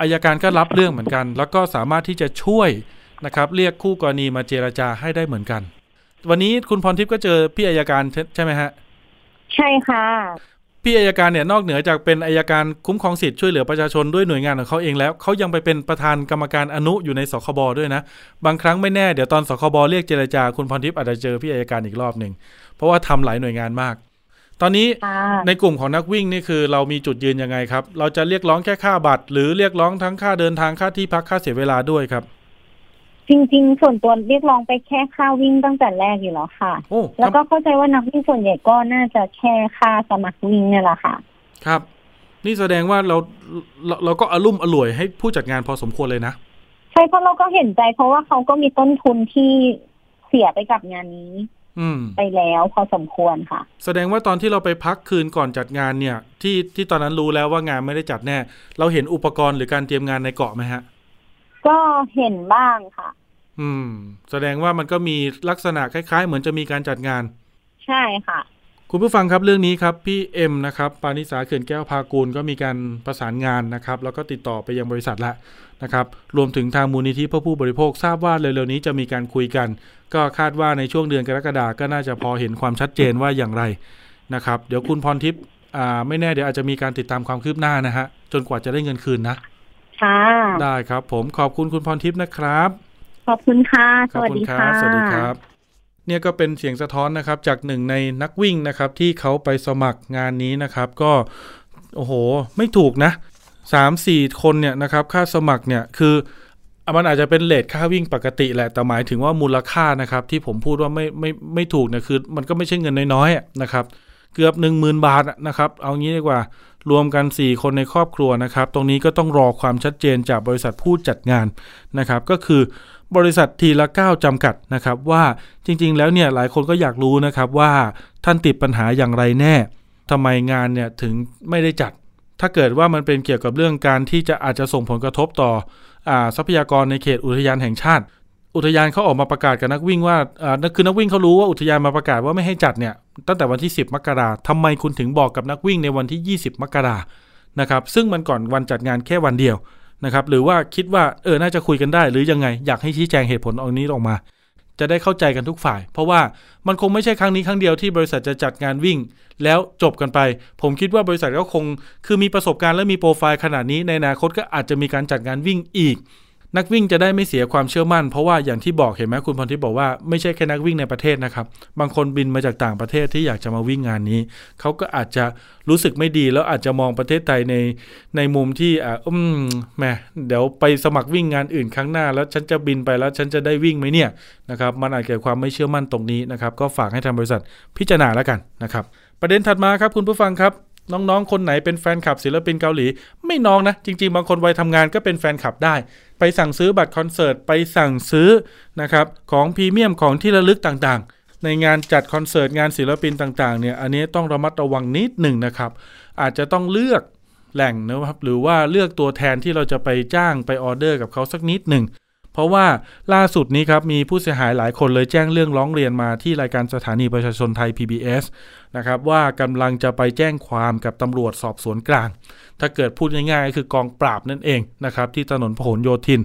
อายการก็รับเรื่องเหมือนกัน แล้วก็สามารถที่จะช่วย นะครับเรียกคู่กรณีมาเจรจาให้ได้เหมือนกัน วันนี้คุณพรทิพย์ก็เจอพี่อายการใช่ใช่ไหมฮะใช่ค่ะพี่อายการเนี่ยนอกเหนือจากเป็นอายการคุ้มครองสิทธิ์ช่วยเหลือประชาชนด้วยหน่วยงานของเขาเองแล้วเขายังไปเป็นประธานกรรมการอนุอยู่ในสคบด้วยนะ บางครั้งไม่แน่เดี๋ยวตอนสคบเรียกเจรจาคุณพรทิพย์อาจจะเจอพี่อายการอีกรอบหนึ่งเพราะว่าทำหลายหน่วยงานมาก ตอนนี้ค่ะในกลุ่มของนักวิ่งนี่คือเรามีจุดยืนยังไงครับ เราจะเรียกร้องแค่ค่าบัตร หรือเรียกร้องทั้งค่าเดินทางค่าที่พักค่าเสียเวลาด้วยครับ จริง ๆ ส่วนตัวเรียกร้องไปแค่ค่าวิ่งตั้งแต่แรกอยู่แล้วค่ะ โอ้แล้วก็เข้าใจว่านักวิ่งส่วนใหญ่ก็น่าจะแค่ค่าสมัครวิ่งเนี่ยแหละค่ะ ครับ นี่แสดงว่าเราเราเราก็อารมุ่มอร่วยให้ผู้จัดงานพอสมควรเลยนะ ใช่เพราะเราก็เห็นใจ เพราะว่าเขาก็มีต้นทุนที่เสียไปกับงานนี้ อืม ไปแล้วพอสมควรค่ะ แสดงว่าตอนที่เราไปพักคืนก่อนจัดงานเนี่ย ที่ที่ตอนนั้นรู้แล้วว่างานไม่ได้จัดแน่ เราเห็นอุปกรณ์หรือการเตรียมงานในเกาะไหมฮะ ก็เห็นบ้างค่ะ อืม แสดงว่ามันก็มีลักษณะคล้ายๆ เหมือนจะมีการจัดงาน ใช่ค่ะ คุณผู้ฟังครับเรื่องนี้ครับ พี่เอ็มนะครับ ปานิสาเขื่อนแก้วพากูลก็มีการประสานงานนะครับ แล้วก็ติดต่อไปยังบริษัทแล้วนะครับ รวมถึงทางมูลนิธิเพื่อผู้บริโภคทราบว่าเร็วๆนี้จะมีการคุยกัน ก็คาดว่าในช่วงเดือนกรกฎาก็น่าจะพอเห็นความชัดเจนว่าอย่างไรนะครับ เดี๋ยวคุณพรทิพย์อ่าไม่แน่เดี๋ยวอาจจะมีการติดตามความคืบหน้านะฮะจนกว่าจะได้เงินคืนนะ ค่ะ ได้ครับ ผมขอบคุณคุณพรทิพย์นะครับ ขอบคุณค่ะสขอบวัสคุณดีครัค่ะบสวัสดีครับ เนี่ยก็เป็นเสียงสะท้อนนะครับ จากหนึ่งในนักวิ่งนะครับ ที่เขาไปสมัครงานนี้นะครับ ก็โอ้โห ไม่ถูกนะสามสี่คนเนี่ยนะครับ ค่าสมัครเนี่ยคืออะมันอาจจะเป็นเลทค่าวิ่งปกติแหละ แต่หมายถึงว่ามูลค่านะครับ ที่ผมพูดว่าไม่ไม่ไม่ถูกเนี่ยคือ มันก็ไม่ใช่เงินน้อยๆอะนะครับ เกือบหนึ่งหมื่นบาทอะนะครับ เอางี้ดีกว่า รวมกัน 4 คนในครอบครัวนะครับ ตรงนี้ก็ต้องรอความชัดเจนจากบริษัทผู้จัดงานนะครับ ก็คือบริษัททีละก้าจำกัดนะครับ ว่าจริง ๆ แล้วเนี่ยหลายคนก็อยากรู้นะครับว่าท่านติดปัญหาอย่างไรแน่ทำไมงานเนี่ยถึงไม่ได้จัด ถ้าเกิดว่ามันเป็นเกี่ยวกับเรื่องการที่จะอาจจะส่งผลกระทบต่ออทรัพยากรในเขตอุทยานแห่งชาติ อุทยานเขาออกมาประกาศกับนักวิ่งว่าอ่าคือนักวิ่งเขารู้ว่าอุทยานมาประกาศว่าไม่ให้จัดเนี่ย ตั้งแต่วันที่ 10 มกราทำไมคุณถึงบอกกับนักวิ่งในวันที่ 20 มกรานะครับซึ่งมันก่อนวันจัดงานแค่วันเดียวนะครับหรือว่าคิดว่าเออน่าจะคุยกันได้ หรือยังไงอยากให้ชี้แจงเหตุผลเอานี้ออกมา จะได้เข้าใจกันทุกฝ่าย เพราะว่ามันคงไม่ใช่ครั้งนี้ครั้งเดียวที่บริษัทจะจัดงานวิ่ง แล้วจบกันไป ผมคิดว่าบริษัทก็คง คือมีประสบการณ์และมีโปรไฟล์ขนาดนี้ในอนาคตก็อาจจะมีการจัดงานวิ่งอีก นักวิ่งจะได้ไม่เสียความเชื่อมั่น เพราะว่าอย่างที่บอกเห็นไหมคุณพรทิพย์บอกว่าไม่ใช่แค่นักวิ่งในประเทศนะครับ บางคนบินมาจากต่างประเทศที่อยากจะมาวิ่งงานนี้ เขาก็อาจจะรู้สึกไม่ดีแล้วอาจจะมองประเทศไทยในในมุมที่อ่าอืมแหมเดี๋ยวไปสมัครวิ่งงานอื่นครั้งหน้า แล้วฉันจะบินไปแล้วฉันจะได้วิ่งไหมเนี่ยนะครับมันอาจเกิดความไม่เชื่อมั่นตรงนี้นะครับก็ฝากให้ทางบริษัทพิจารณาแล้วกันนะครับประเด็นถัดมาครับคุณผู้ฟังครับ น้องๆ คนไหนเป็นแฟนคลับศิลปินเกาหลี ไม่น้องนะ จริง ๆ บางคนวัยทำงานก็เป็นแฟนคลับได้ ไปสั่งซื้อบัตรคอนเสิร์ต ไปสั่งซื้อนะครับของพรีเมียมของที่ระลึกต่างๆ ในงานจัดคอนเสิร์ตงานศิลปินต่างๆเนี่ยอันนี้ต้องระมัดระวังนิดหนึ่งนะครับ อาจจะต้องเลือกแหล่งนะครับหรือว่าเลือกตัวแทนที่เราจะไปจ้างไปออเดอร์กับเขาสักนิดหนึ่ง เพราะว่าล่าสุดนี้ครับมีผู้เสียหายหลายคนเลยแจ้งเรื่องร้องเรียนมาที่รายการสถานีประชาชนไทย PBS นะครับว่ากำลังจะไปแจ้งความกับตำรวจสอบสวนกลาง ถ้าเกิดพูดง่ายๆ คือกองปราบนั่นเองนะครับที่ถนนพหลโยธิน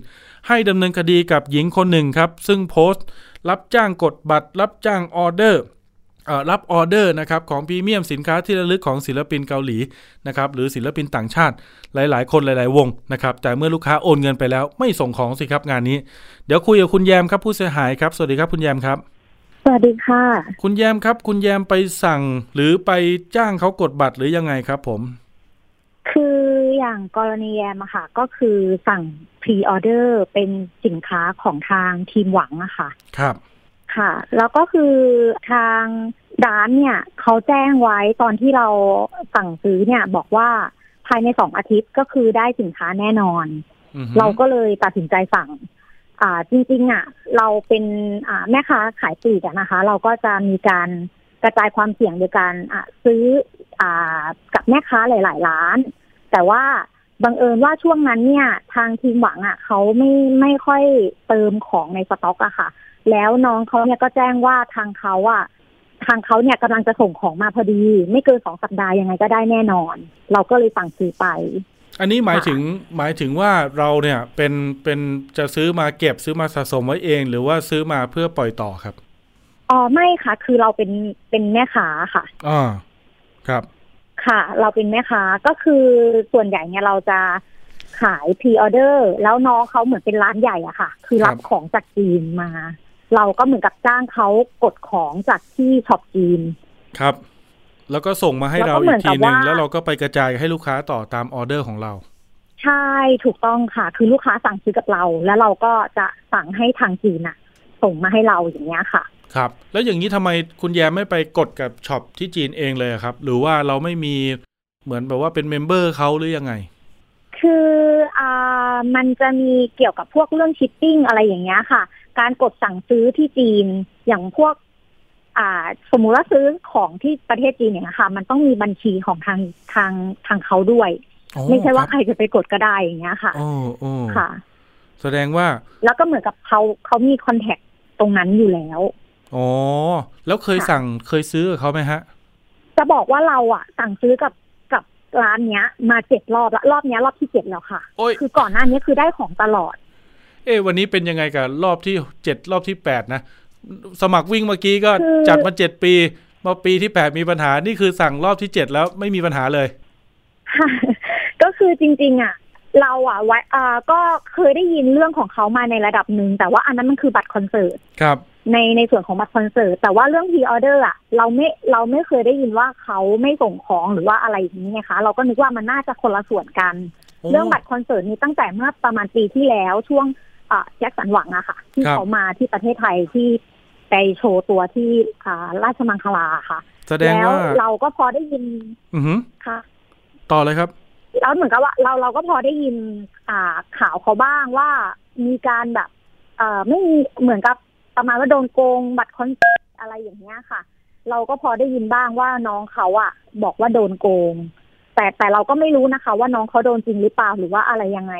ให้ดำเนินคดีกับหญิงคนหนึ่งครับ ซึ่งโพสต์ รับจ้างกดบัตร รับจ้างออเดอร์ รับออเดอร์นะครับของพรีเมียมสินค้าที่ระลึกของศิลปินเกาหลีนะครับหรือศิลปินต่างชาติหลาย ๆ คนหลาย ๆ วงนะครับแต่เมื่อลูกค้าโอนเงินไปแล้วไม่ส่งของสิครับงานนี้ เดี๋ยวคุยกับคุณแยมครับผู้เสียหายครับ สวัสดีครับคุณแยมครับสวัสดีค่ะ คุณแยมครับ คุณแยมไปสั่งหรือไปจ้างเขากดบัตรหรือยังไงครับ ผม คืออย่างกรณีแยมอะค่ะ ก็คือสั่งพรีออเดอร์เป็นสินค้าของทาง Team Wang อะค่ะ ครับ ค่ะ แล้วก็คือทางร้านเนี่ยเขาแจ้งไว้ตอนที่เราสั่งซื้อเนี่ย บอกว่าภายในสองอาทิตย์ก็คือได้สินค้าแน่นอนอือฮึเราก็เลยตัดสินใจสั่ง อ่าจริงๆอะ เราเป็นอ่าแม่ค้าขายปลีกอะนะคะ เราก็จะมีการกระจายความเสี่ยงโดยการอ่าซื้ออ่ากับแม่ค้าหลาย ๆ ร้าน แต่ว่าบังเอิญว่าช่วงนั้นเนี่ย ทางทีมหวังอะเขาไม่ไม่ค่อยเติมของในสต็อกอะค่ะ แล้วน้องเขาเนี่ยก็แจ้งว่าทางเขาอะทางเขาเนี่ยกำลังจะส่งของมาพอดี ไม่เกินสองสัปดาห์ยังไงก็ได้แน่นอน เราก็เลยสั่งซื้อไป อันนี้หมายถึงหมายถึงว่าเราเนี่ยเป็นเป็นจะซื้อมาเก็บซื้อมาสะสมไว้เอง หรือว่าซื้อมาเพื่อปล่อยต่อครับอ๋อไม่ค่ะ คือเราเป็นเป็นแม่ค้าค่ะอ่าครับ ค่ะ เราเป็นแม่ค้าก็คือส่วนใหญ่เนี่ยเราจะขายพรีออเดอร์ แล้วน้องเขาเหมือนเป็นร้านใหญ่อะค่ะ คือรับครับของจากจีนมา เราก็เหมือนกับจ้างเขากดของจากที่ช็อปจีน ครับ แล้วก็ส่งมาให้แล้วเราก็อีเหมืกอนทีกับหนึ่งว่าแล้วเราก็ไปกระจายให้ลูกค้าต่อตามออเดอร์ของเรา ใช่ถูกต้องค่ะ คือลูกค้าสั่งซื้อกับเรา แล้วเราก็จะสั่งให้ทางจีนอะส่งมาให้เราอย่างเงี้ยค่ะ ครับ แล้วอย่างนี้ทำไมคุณแยมไม่ไปกดกับช็อปที่จีนเองเลยอะครับ หรือว่าเราไม่มีเหมือนแบบว่าเป็น member เขาหรือยังไงคืออ่ามันจะมีเกี่ยวกับพวกเรื่องชิปปิ้งอะไรอย่างเงี้ยค่ะ การกดสั่งซื้อที่จีนอย่างพวก อ่า สมมุติว่าซื้อของที่ประเทศจีนเนี่ยนะคะมันต้องมีบัญชีของทางทางทางเขาด้วยอ๋อไม่ใช่ว่าใครจะไปกดก็ได้อย่างเงี้ยค่ะโอ้โอ้ค่ะ แสดงว่า แล้วก็เหมือนกับเขาเขามีคอนแทคตรงนั้นอยู่แล้วอ๋อแล้วเคยค่ะสั่งเคยซื้อกับเขาไหมฮะ จะบอกว่าเราอะ สั่งซื้อกับกับร้านเนี้ย มาเจ็ดรอบละรอบเนี้ยรอบที่เจ็ดแล้วค่ะโอ้ยคือก่อนหน้านี้คือได้ของตลอด เอ๊ะวันนี้เป็นยังไงกับรอบที่เจ็ดรอบที่แปดนะสมัครวิ่งเมื่อกี้ก็คือจัดมาเจ็ดปีมาปีที่แปดมีปัญหานี่คือสั่งรอบที่เจ็ดแล้วไม่มีปัญหาเลยค่ะก็คือจริง ๆ อะ เราอะไว้อ่าก็เคยได้ยินเรื่องของเขามาในระดับหนึ่งแต่ว่าอันนั้นมันคือบัตรคอนเสิร์ตครับในในส่วนของบัตรคอนเสิร์ตแต่ว่าเรื่องพรีออเดอร์อะเราไม่เราไม่เคยได้ยินว่าเขาไม่ส่งของหรือว่าอะไรอย่างนี้ไงคะเราก็นึกว่ามันน่าจะคนละส่วนกันโอ้เรื่องบัตรคอนเสิร์ตนี้ตั้งแต่เมื่อประมาณปีที่แล้วช่วงอ่า แจ็คสันหวังอะค่ะ ที่ครับเขามาที่ประเทศไทยที่ไปโชว์ตัวที่อ่าราชมังคลาค่ะ แสดงแล้วว่าเราก็พอได้ยินอือหือค่ะ ต่อเลยครับแล้วเหมือนกับว่าเราเราก็พอได้ยิน อ่าข่าวเขาบ้างว่ามีการแบบเอ่อไม่มีเหมือนกับประมาณว่าโดนโกงบัตรคอนเสิร์ตอะไรอย่างเงี้ยค่ะ เราก็พอได้ยินบ้างว่าน้องเขาอะบอกว่าโดนโกง แต่แต่เราก็ไม่รู้นะคะ ว่าน้องเขาโดนจริงหรือเปล่าหรือว่าอะไรยังไง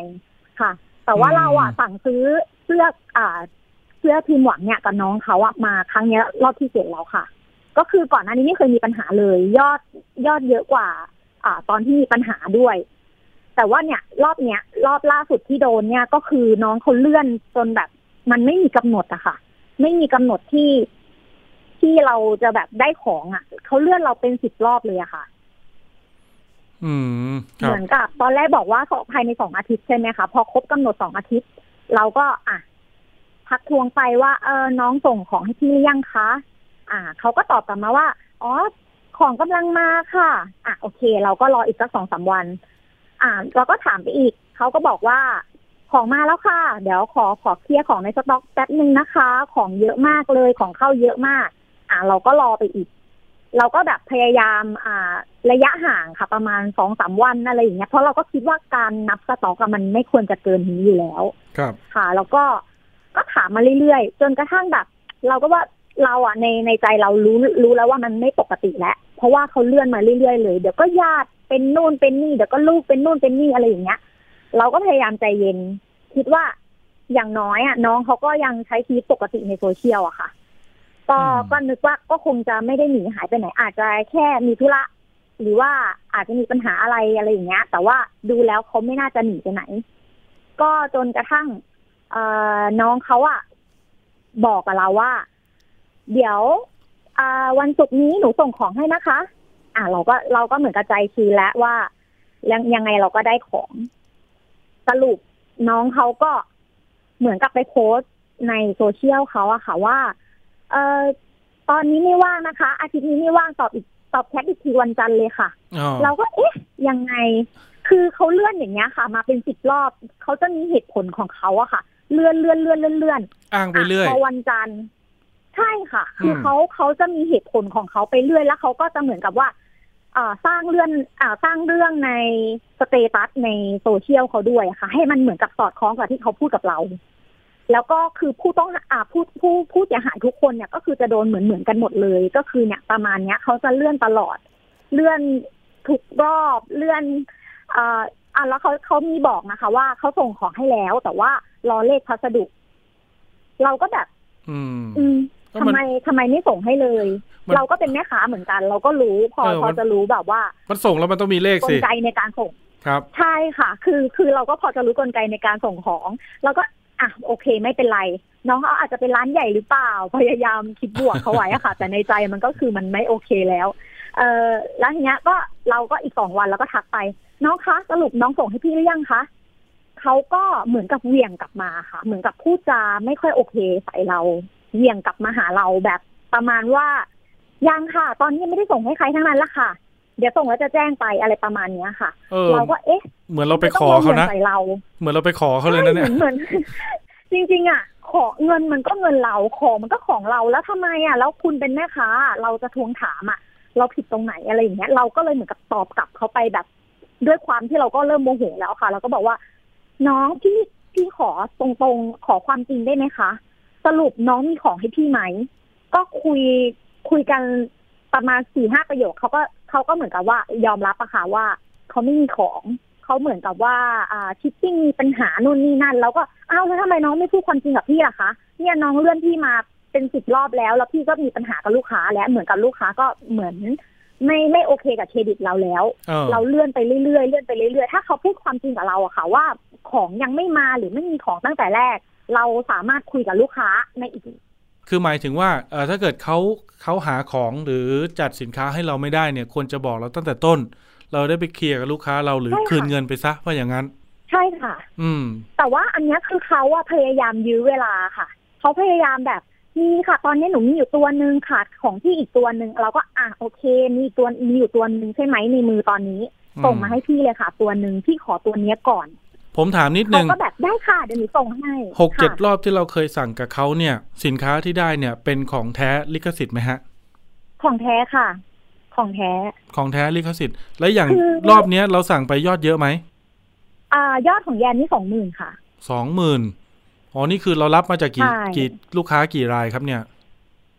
ค่ะ แต่ว่าอืมเราอะสั่งซื้อเสื้ออ่าเสื้อทีมหวังเนี่ยกับน้องเขาอะมาครั้งเนี้ยรอบที่เจ็ดแล้วค่ะ ก็คือก่อนหน้านี้ไม่เคยมีปัญหาเลย ยอดยอดเยอะกว่า อ่า ตอนที่มีปัญหาด้วย แต่ว่าเนี่ย รอบเนี้ย รอบล่าสุดที่โดนเนี่ยก็คือน้องเขาเลื่อนจนแบบ มันไม่มีกำหนดอะค่ะ ไม่มีกำหนดที่ที่เราจะแบบได้ของอะเขาเลื่อนเราเป็นสิบรอบเลยอะค่ะอืมค เหมือนกับตอนแรกบอกว่าสองภายในสองอาทิตย์ใช่ไหมคะพอครบกำหนดสองอาทิตย์ เราก็ อะทักทวงไปว่า เออน้องส่งของให้พี่หรือยังคะ อ่าเขาก็ตอบกลับมาว่า อ๋อ ของกำลังมาค่ะ อะโอเค เราก็รออีกสักสองสามวัน อ่า เราก็ถามไปอีก เขาก็บอกว่าของมาแล้วค่ะ เดี๋ยวขอขอเคลียร์ของในสต็อกแป๊บนึงนะคะ ของเยอะมากเลยของเข้าเยอะมาก อ่าเราก็รอไปอีก เราก็แบบพยายามอ่าระยะห่างค่ะประมาณสองสามวันอะไรอย่างเงี้ยเพราะเราก็คิดว่าการนับสต็อกมันไม่ควรจะเกินนี้อยู่แล้ว ครับ ค่ะ แล้วก็ก็ถามมาเรื่อยๆ จนกระทั่งแบบ เราก็ว่าเราอะในในใจเรารู้รู้แล้วว่ามันไม่ปกติแล้ว เพราะว่าเขาเลื่อนมาเรื่อยๆเลย เดี๋ยวก็ญาติเป็นนู่นเป็นนี่เดี๋ยวก็ลูกเป็นนู่นเป็นนี่อะไรอย่างเงี้ย เราก็พยายามใจเย็น คิดว่าอย่างน้อยอะน้องเขาก็ยังใช้ชีวิตปกติในโซเชียลอะค่ะ ก็ก็นึกว่าก็คงจะไม่ได้หนีหายไปไหน อาจจะแค่มีธุระหรือว่าอาจจะมีปัญหาอะไรอะไรอย่างเงี้ย แต่ว่าดูแล้วเขาไม่น่าจะหนีไปไหน ก็จนกระทั่ง เอ่อน้องเขาอะบอกกับเราว่า เดี๋ยวอ่าวันศุกร์นี้หนูส่งของให้นะคะ อ่าเราก็เราก็เหมือนกับใจชีแล้วว่ายังยังไงเราก็ได้ของสรุปน้องเขาก็เหมือนกับไปโพสต์ในโซเชียลเขาอะค่ะว่า เอ่อตอนนี้ไม่ว่างนะคะ อาทิตย์นี้ไม่ว่างตอบอีกตอบแชทอีกทีวันจันทร์เลยค่ะอ๋อเราก็เอ๊ะ ยังไง คือเขาเลื่อนอย่างเงี้ยค่ะ มาเป็นสิบรอบเขาจะมีเหตุผลของเขาอะค่ะ เลื่อนเลื่อนเลื่อนเลื่อนเลื่อนอ้างไปเรื่อยอะพอวันจันทร์ใช่ค่ะ คืออืมเขาเขาจะมีเหตุผลของเขาไปเรื่อยแล้วเขาก็จะเหมือนกับว่าอ่าสร้างเรื่องอ่าสร้างเรื่องใน status ในโซเชียลเขาด้วยอะค่ะ ให้มันเหมือนกับสอดคล้องกับที่เขาพูดกับเรา แล้วก็คือผู้ต้องอ่าผู้ผู้ผู้เสียหายทุกคนเนี่ยก็คือจะโดนเหมือนเหมือนกันหมดเลย ก็คือเนี่ยประมาณเนี้ยเขาจะเลื่อนตลอด เลื่อนทุกรอบเลื่อนอ่าอ่าแล้วเขาเขามีบอกนะคะ ว่าเขาส่งของให้แล้ว แต่ว่ารอเลขพัสดุ เราก็แบบ อืม อืมเอ้าทำมันไมทำไมไม่ส่งให้เลยมันเราก็เป็นแม่ค้าเหมือนกัน เราก็รู้พอเออพอมันจะรู้แบบว่า มันส่งแล้วมันต้องมีเลขกลสิไกในการส่งครับ ใช่ค่ะ คือคือเราก็พอจะรู้กลไกในการส่งของ แล้วก็ อะโอเคไม่เป็นไร น้องเขาอาจจะเป็นร้านใหญ่หรือเปล่า พยายามคิดบวกเขาไว้อะค่ะ แต่ในใจมันก็คือมันไม่โอเคแล้ว เออแล้วทีเนี้ยก็เราก็อีกสองวันเราก็ทักไป น้องคะสรุปน้องส่งให้พี่หรือยังคะเขาก็เหมือนกับเหวี่ยงกลับมาค่ะ เหมือนกับพูดจาไม่ค่อยโอเคใส่เราเหวี่ยงกลับมาหาเราแบบประมาณว่ายังค่ะ ตอนนี้ยังไม่ได้ส่งให้ใครทั้งนั้นละค่ะ เดี๋ยวส่งแล้วจะแจ้งไปอะไรประมาณเนี้ยค่ะเออเราก็เอ๊ะ เหมือนเราไปขอเขานะใส่เราเหมือนเราไปขอเขาเลยนะเนี่ยใช่เหมือนจริงๆอะขอเงินมันก็เงินเราของมันก็ของเราแล้วทำไมอะ แล้วคุณเป็นแม่ค้าเราจะทวงถามอะ เราผิดตรงไหนอะไรอย่างเงี้ย เราก็เลยเหมือนกับตอบกลับเขาไปแบบ ด้วยความที่เราก็เริ่มโมโหแล้วค่ะ เราก็บอกว่า น้องพี่พี่ขอตรงๆขอความจริงได้ไหมคะ สรุปน้องมีของให้พี่ไหม ก็คุยคุยกันประมาณสี่ห้าประโยคเขาก็เขาก็เหมือนกับว่ายอมรับอะค่ะว่าเขาไม่มีของ เขาเหมือนกับว่าอ่าชิปปิ้งมีปัญหานู่นนี่นั่น แล้วก็อ้าวแล้วทำไมน้องไม่พูดความจริงกับพี่ล่ะคะเนี่ยน้องเลื่อนพี่มาเป็นสิบรอบแล้ว แล้วพี่ก็มีปัญหากับลูกค้า และเหมือนกับลูกค้าก็เหมือนไม่ไม่โอเคกับเครดิตเราแล้วเออเราเลื่อนไปเรื่อยๆเลื่อนไปเรื่อยๆ ถ้าเขาพูดความจริงกับเราอะค่ะว่าของยังไม่มาหรือไม่มีของตั้งแต่แรก เราสามารถคุยกับลูกค้าในอีก คือหมายถึงว่าเออถ้าเกิดเขาเขาหาของหรือจัดสินค้าให้เราไม่ได้เนี่ยควรจะบอกเราตั้งแต่ต้น เราได้ไปเคลียร์กับลูกค้าเราหรือใช่ค่ะคืนเงินไปซะว่าอย่างนั้น ใช่ค่ะ อืม แต่ว่าอันเนี้ยคือเขาอะพยายามยื้อเวลาค่ะเขาพยายามแบบมีค่ะ ตอนนี้หนูมีอยู่ตัวหนึ่งขาดของที่อีกตัวหนึ่งเราก็อะโอเค มีตัวมีอยู่ตัวหนึ่งใช่ไหมในมือตอนนี้อืมส่งมาให้พี่เลยค่ะ ตัวหนึ่งพี่ขอตัวเนี้ยก่อน ผมถามนิดเขานึงก็แบบได้ค่ะเดี๋ยวหนูส่งให้หกเจ็ดค่ะรอบที่เราเคยสั่งกับเขาเนี่ย สินค้าที่ได้เนี่ย เป็นของแท้ลิขสิทธิ์ไหมฮะ ของแท้ค่ะ ของแท้ ของแท้ลิขสิทธิ์ แล้วอย่างคือรอบเนี้ยเราสั่งไปยอดเยอะไหมอ่ายอดของแยนนี่สองหมื่นค่ะสองหมื่นอ๋อนี่คือเรารับมาจากกี่ใช่กี่ลูกค้ากี่รายครับเนี่ย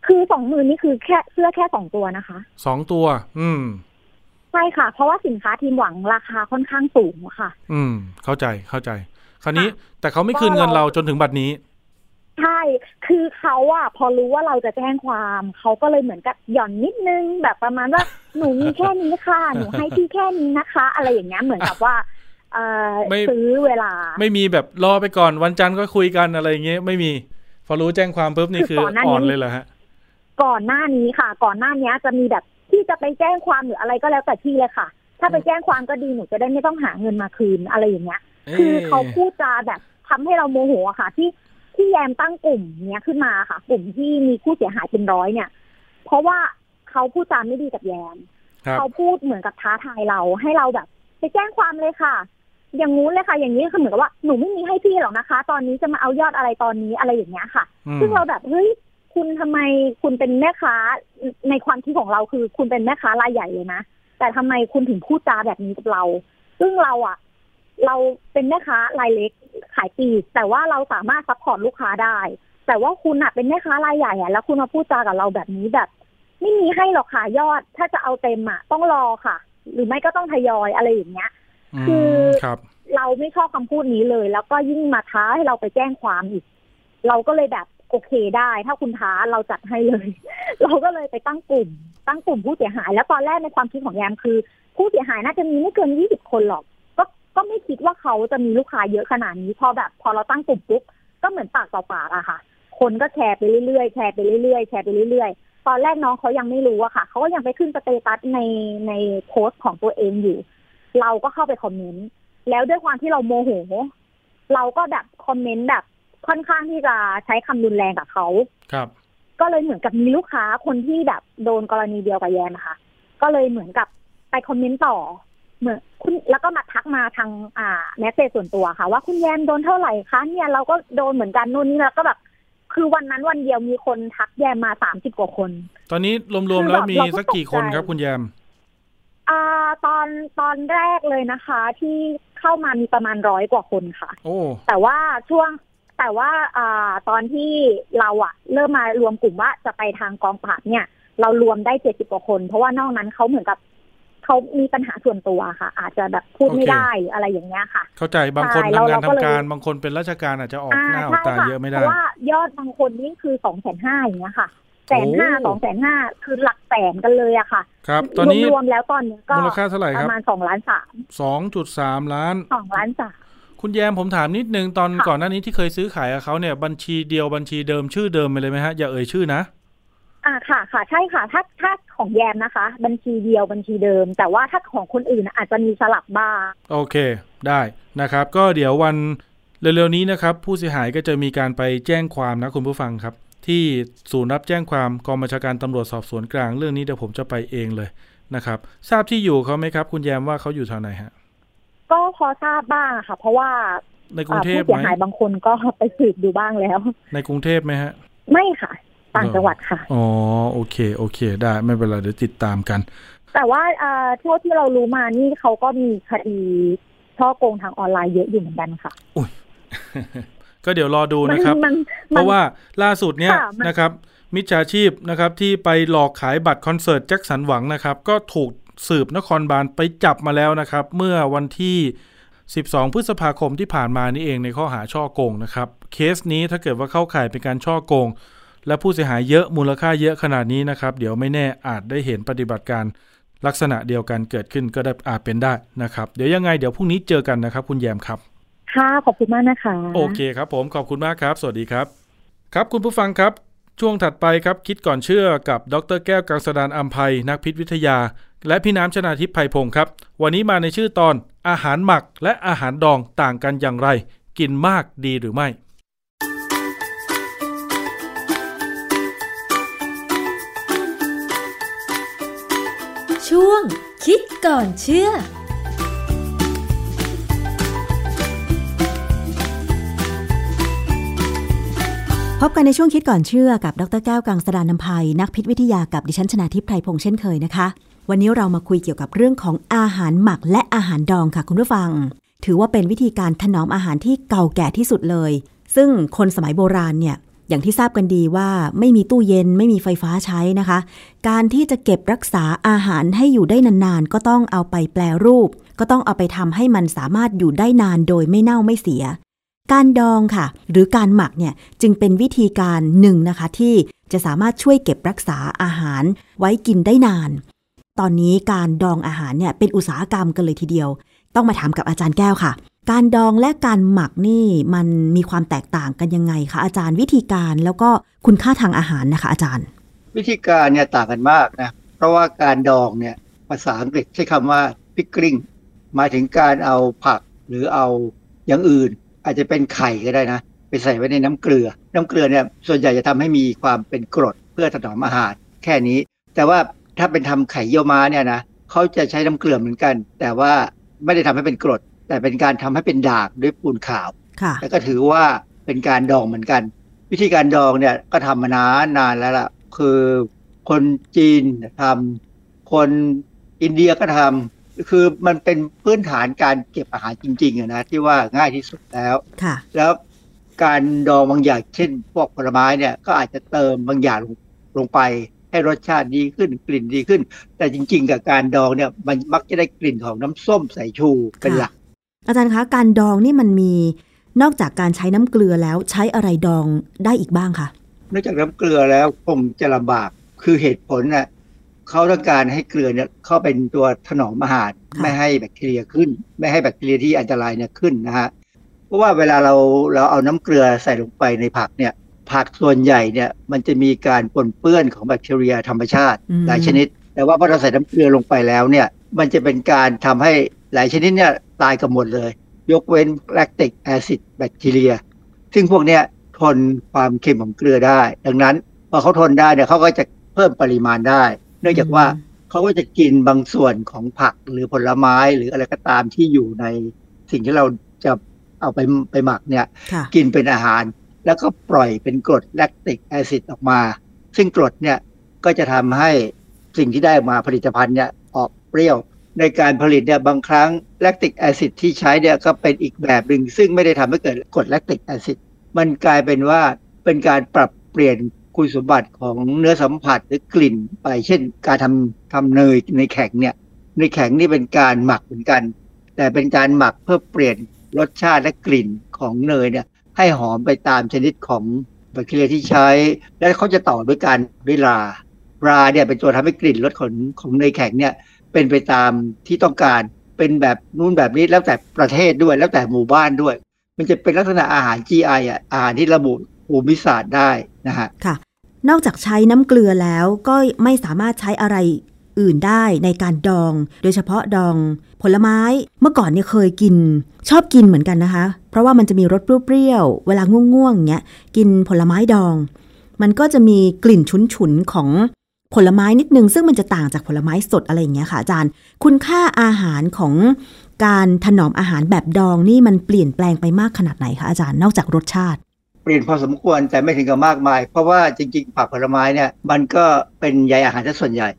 คือสองหมื่นนี่คือแค่เสื้อแค่สองตัวนะคะสองตัว อืม ใช่ค่ะ เพราะว่าสินค้าทีมหวังราคาค่อนข้างสูงอะค่ะ อืม เข้าใจเข้าใจ คราวนี้ค่ะแต่เขาไม่คืนเงินเราจนถึงบัดนี้ ใช่ คือเขาอะพอรู้ว่าเราจะแจ้งความเขาก็เลยเหมือนกับหย่อนนิดนึงแบบประมาณว่าหนูมีแค่นี้ค่ะ หนูให้พี่แค่นี้นะคะ อะไรอย่างเงี้ยเหมือนกับว่าเอ่อไม่ซื้อเวลา ไม่มีแบบรอไปก่อนวันจันทร์ก็คุยกันอะไรอย่างเงี้ยไม่มี พอรู้แจ้งความปุ๊บนี่คืคืออก่อนหน้านี้อ่อนเลยเหรอฮะก่อนหน้านี้ค่ะ ก่อนหน้านี้จะมีแบบ ที่จะไปแจ้งความหรืออะไรก็แล้วแต่ที่เลยค่ะ ถ้าไปแจ้งความก็ดีหนูจะได้ไม่ต้องหาเงินมาคืนอะไรอย่างเงี้ย คือเขาพูดจาแบบทำให้เราโมโหอะค่ะ ที่ที่แยมตั้งกลุ่มเนี้ยขึ้นมาค่ะ กลุ่มที่มีผู้เสียหายเป็นร้อยเนี่ย เพราะว่าเขาพูดจาไม่ดีกับแยมครับเขาพูดเหมือนกับท้าทายเราให้เราแบบ ไปแจ้งความเลยค่ะ อย่างงู้นเลยค่ะ อย่างนี้คือเหมือนกับว่าหนูไม่มีให้พี่หรอกนะคะ ตอนนี้จะมาเอายอดอะไรตอนนี้อะไรอย่างเงี้ยค่ะอืมซึ่งเราแบบเฮ้ย คุณทำไมคุณเป็นแม่ค้าในความคิดของเราคือ คุณเป็นแม่ค้ารายใหญ่เลยนะแต่ทำไมคุณถึงพูดจาแบบนี้กับเรา ซึ่งเราอะ เราเป็นแม่ค้ารายเล็กขายปลีกแต่ว่าเราสามารถ support ลูกค้าได้ แต่ว่าคุณอะเป็นแม่ค้ารายใหญ่อะแล้วคุณมาพูดจากับเราแบบนี้แบบ ไม่มีให้หรอกค่ะยอด ถ้าจะเอาเต็มอะต้องรอค่ะ หรือไม่ก็ต้องทยอยอะไรอย่างเงี้ย คือครับเราไม่ชอบคำพูดนี้เลย แล้วก็ยิ่งมาท้าให้เราไปแจ้งความอีก เราก็เลยแบบ โอเคได้ ถ้าคุณท้าเราจัดให้เลย เราก็เลยไปตั้งกลุ่ม ตั้งกลุ่มผู้เสียหาย แล้วตอนแรกในความคิดของแยมคือ ผู้เสียหายน่าจะมีไม่เกินยี่สิบคนหรอก ก็ก็ไม่คิดว่าเขาจะมีลูกค้าเยอะขนาดนี้พอแบบ พอเราตั้งกลุ่มปุ๊บก็เหมือนปากต่อปากอะค่ะ คนก็แชร์ไปเรื่อยๆแชร์ไปเรื่อยๆแชร์ไปเรื่อยๆตอนแรกน้องเขายังไม่รู้อะค่ะ เขาก็ยังไปขึ้น status ในในโพสต์ของตัวเองอยู่ เราก็เข้าไปคอมเมนต์แล้วด้วยความที่เราโมโหเราก็แบบคอมเมนต์แบบ ค่อนข้างที่จะใช้คำรุนแรงกับเขาครับ ก็เลยเหมือนกับมีลูกค้าคนที่แบบโดนกรณีเดียวกับแยมนะคะก็เลยเหมือนกับไปคอมเมนต์ต่อ เหมือนคุณแล้วก็มาทักมาทางอ่าแมสเซจส่วนตัวค่ะ ว่าคุณแยมโดนเท่าไหร่คะเนี่ยเราก็โดนเหมือนกันนู่นนี่แล้วก็แบบคือวันนั้นวันเดียวมีคนทักแยมมาสามสิบกว่าคน ตอนนี้รวมๆแล้วมีสักกี่คนครับคุณแยมอ่าตอนตอนแรกเลยนะคะ ที่เข้ามามีประมาณร้อยกว่าคนค่ะ โอ้แต่ว่าช่วง แต่ว่าอ่าตอนที่เราอะเริ่มมารวมกลุ่มว่าจะไปทางกองปราบเนี่ย เรารวมได้เจ็ดสิบกว่าคน เพราะว่านอกนั้นเขาเหมือนกับเขามีปัญหาส่วนตัวค่ะ อาจจะแบบพูดไม่ได้หรืออะไรอย่างเงี้ยค่ะ เข้าใจบางคนใช่ทำงานเราทำก็เลยการบางคนเป็นราชการอาจจะออกหน้าออกใช่ตาค่ะเยอะไม่เพได้ราะว่ายอดบางคนนี่คือสองแสนห้าอย่างเงี้ยค่ะแสนห้าโอ้สองแสนห้าคือหลักแสนกันเลยอะค่ะ ครับ ตอนนี้รวมๆแล้วตอนนี้ก็มูลค่าเท่าไหร่ปครับระมาณสองล้านสามสองจุดสามล้านสองล้านสาม คุณแยมผมถามนิดนึงตอนค่ะก่อนหน้านี้ที่เคยซื้อขายกับเขาเนี่ยบัญชีเดียวบัญชีเดิมชื่อเดิมไปเลยไหมฮะอย่าเอ่ยชื่อนะอ่าค่ะค่ะใช่ค่ะ ถ้าถ้าของแยมนะคะ บัญชีเดียวบัญชีเดิม แต่ว่าถ้าของคนอื่นน่ะอาจจะมีสลับบ้างโอเค ได้นะครับ ก็เดี๋ยววันเร็วๆนี้นะครับ ผู้เสียหายก็จะมีการไปแจ้งความนะคุณผู้ฟังครับ ที่ศูนย์รับแจ้งความกองบัญชาการตำรวจสอบสวนกลางเรื่องนี้เดี๋ยวผมจะไปเองเลยนะครับ ทราบที่อยู่เขาไหมครับ คุณแยมว่าเขาอยู่แถวไหนฮะ ก็พอทราบบ้างค่ะ เพราะว่าในกรุงอ่าเทพผู้ไหเสียมหายบางคนก็ไปสืบดูบ้างแล้ว ในกรุงเทพไหมฮะ ไม่ค่ะ ต่างจังหวัดค่ะ อ๋อโอเค โอเค ได้ไม่เป็นไรเดี๋ยวติดตามกัน แต่ว่าอ่าเท่าที่เรารู้มานี่เขาก็มีคดีช่อโกงทางออนไลน์เยอะอยู่เหมือนกันค่ะก็เดี๋ยวรอดูนะครับมันเพราะว่าล่าสุดเนี่ยค่ะมันนะครับ มิจฉาชีพนะครับที่ไปหลอกขายบัตรคอนเสิร์ตแจ็คสันหวังนะครับ ก็ถูก สืบนครบาลไปจับมาแล้วนะครับ เมื่อวันที่ 12 พฤษภาคมที่ผ่านมานี่เองในข้อหาช่อโกงนะครับเคสนี้ถ้าเกิดว่าเข้าข่ายเป็นการช่อโกง และผู้เสียหายเยอะมูลค่าเยอะขนาดนี้นะครับ เดี๋ยวไม่แน่อาจได้เห็นปฏิบัติการลักษณะเดียวกันเกิดขึ้นก็ได้อาจเป็นได้นะครับ เดี๋ยวยังไงเดี๋ยวพรุ่งนี้เจอกันนะครับ คุณแยมครับค่ะขอบคุณมากนะคะ โอเคครับ ผมขอบคุณมากครับ สวัสดีครับ ครับคุณผู้ฟังครับ ช่วงถัดไปครับคิดก่อนเชื่อกับดรแก้วกังสดานอัมภัยนักพิษวิทยา และพี่น้ำชนาทิพย์ไพพงศ์ครับ วันนี้มาในชื่อตอนอาหารหมักและอาหารดองต่างกันอย่างไร กินมากดีหรือไม่ ช่วงคิดก่อนเชื่อ พบกันในช่วงคิดก่อนเชื่อกับดรแก้วกังสดานนภัย นักพิษวิทยากับดิฉันชนาทิพย์ไพรพงษ์เช่นเคยนะคะ วันนี้เรามาคุยเกี่ยวกับเรื่องของอาหารหมักและอาหารดองค่ะคุณผู้ฟัง ถือว่าเป็นวิธีการถนอมอาหารที่เก่าแก่ที่สุดเลย ซึ่งคนสมัยโบราณเนี่ยอย่างที่ทราบกันดีว่าไม่มีตู้เย็นไม่มีไฟฟ้าใช้นะคะ การที่จะเก็บรักษาอาหารให้อยู่ได้นานๆ ก็ต้องเอาไปแปลรูป ก็ต้องเอาไปทำให้มันสามารถอยู่ได้นานโดยไม่เน่าไม่เสีย การดองค่ะ หรือการหมักเนี่ยจึงเป็นวิธีการหนึ่งนะคะ ที่จะสามารถช่วยเก็บรักษาอาหารไว้กินได้นาน ตอนนี้การดองอาหารเนี่ยเป็นอุตสาหกรรมกันเลยทีเดียว ต้องมาถามกับอาจารย์แก้วค่ะ การดองและการหมักนี่มันมีความแตกต่างกันยังไงคะอาจารย์วิธีการแล้วก็คุณค่าทางอาหารนะคะ อาจารย์ วิธีการเนี่ยต่างกันมากนะเพราะว่าการดองเนี่ยภาษาอังกฤษใช้คำว่า pickling หมายถึงการเอาผักหรือเอาอย่างอื่น อาจจะเป็นไข่ก็ได้นะไปใส่ไว้ในน้ำเกลือ น้ำเกลือเนี่ยส่วนใหญ่จะทำให้มีความเป็นกรดเพื่อถนอมอาหารแค่นี้ แต่ว่าถ้าเป็นทำไข่เยี่ยวม้าเนี่ยนะเขาจะใช้น้ำเกลือเหมือนกัน แต่ว่าไม่ได้ทำให้เป็นกรด แต่เป็นการทำให้เป็นด่างด้วยปูนขาวค่ะแล้วก็ถือว่าเป็นการดองเหมือนกัน วิธีการดองเนี่ยก็ทำมานานนานแล้วล่ะคือคนจีนทำคนอินเดียก็ทำ คือมันเป็นพื้นฐานการเก็บอาหารจริงๆนะที่ว่าง่ายที่สุดแล้วค่ะ แล้วการดองบางอย่างเช่นพวกผลไม้เนี่ยก็อาจจะเติมบางอย่างลงลงไปให้รสชาติดีขึ้นกลิ่นดีขึ้น แต่จริง ๆ กับการดองเนี่ยมันมักจะได้กลิ่นของน้ำส้มสายชูเป็นหลัก อาจารย์คะการดองนี่มันมีนอกจากการใช้น้ำเกลือแล้วใช้อะไรดองได้อีกบ้างคะนอกจากน้ำเกลือแล้วคงจะลำบากคือเหตุผลน่ะ เขาต้องการให้เกลือเนี่ยเข้าเป็นตัวถนอมอาหารค่ะไม่ให้แบคทีเรียขึ้น ไม่ให้แบคทีเรียที่อันตรายเนี่ยขึ้นนะฮะเพราะว่าเวลาเราเราเอาน้ำเกลือใส่ลงไปในผักเนี่ยผักส่วนใหญ่เนี่ยมันจะมีการปนเปื้อนของแบคทีเรียธรรมชาติอืมหลายชนิด แต่ว่าพอเราใส่น้ำเกลือลงไปแล้วเนี่ยมันจะเป็นการทำให้หลายชนิดเนี่ยตายกันหมดเลย ยกเว้นแลคติกแอซิดแบคทีเรีย ซึ่งพวกเนี้ยทนความเค็มของเกลือได้ ดังนั้นพอเขาทนได้เนี่ยเขาก็จะเพิ่มปริมาณได้ เนื่องจากว่าเขาก็จะกินบางส่วนของผักหรือผลไม้หรืออะไรก็ตามที่อยู่ในสิ่งที่เราจะเอาไปไปหมักเนี่ยค่ะกินเป็นอาหาร แล้วก็ปล่อยเป็นกรดแลคติกแอซิดออกมา ซึ่งกรดเนี่ยก็จะทำให้สิ่งที่ได้ออกมาผลิตภัณฑ์เนี่ยออกเปรี้ยว ในการผลิตเนี่ยบางครั้งแลคติกแอซิดที่ใช้เนี่ยก็เป็นอีกแบบหนึ่งซึ่งไม่ได้ทำให้เกิดกรดแลคติกแอซิดมันกลายเป็นว่าเป็นการปรับเปลี่ยน คุณสมบัติของเนื้อสัมผัสหรือกลิ่นไป เช่น การทำทำเนยในแข็งเนี่ย ในแข็งนี่เป็นการหมักเหมือนกัน แต่เป็นการหมักเพื่อเปลี่ยนรสชาติและกลิ่นของเนยเนี่ย ให้หอมไปตามชนิดของแบคทีเรียที่ใช้ และเขาจะต่อด้วยการด้วยราราเนี่ยเป็นตัวทำให้กลิ่นรสของของเนยแข็งเนี่ย เป็นไปตามที่ต้องการเป็นแบบนู่นแบบนี้แล้วแต่ประเทศด้วยแล้วแต่หมู่บ้านด้วย มันจะเป็นลักษณะอาหาร GI อะอาหารที่ระบุภูมิศาสตร์ได้นะฮะค่ะ นอกจากใช้น้ำเกลือแล้วก็ไม่สามารถใช้อะไรอื่นได้ในการดอง โดยเฉพาะดอง ผลไม้เมื่อก่อนเนี่ยเคยกิน ชอบกินเหมือนกันนะคะ เพราะว่ามันจะมีรสเปรี้ยวๆเวลาง่วงๆอย่างเงี้ยกินผลไม้ดอง มันก็จะมีกลิ่นฉุนๆของผลไม้นิดนึง ซึ่งมันจะต่างจากผลไม้สดอะไรอย่างเงี้ยค่ะอาจารย์ คุณค่าอาหารของการถนอมอาหารแบบดองนี่มันเปลี่ยนแปลงไปมากขนาดไหนคะอาจารย์นอกจากรสชาติ ปลี่ยนพอสมควรแต่ไม่ถึงกับมากมาย เพราะว่าจริงๆ ผักผลไม้เนี่ยมันก็เป็นใยอาหารซะส่วนใหญ่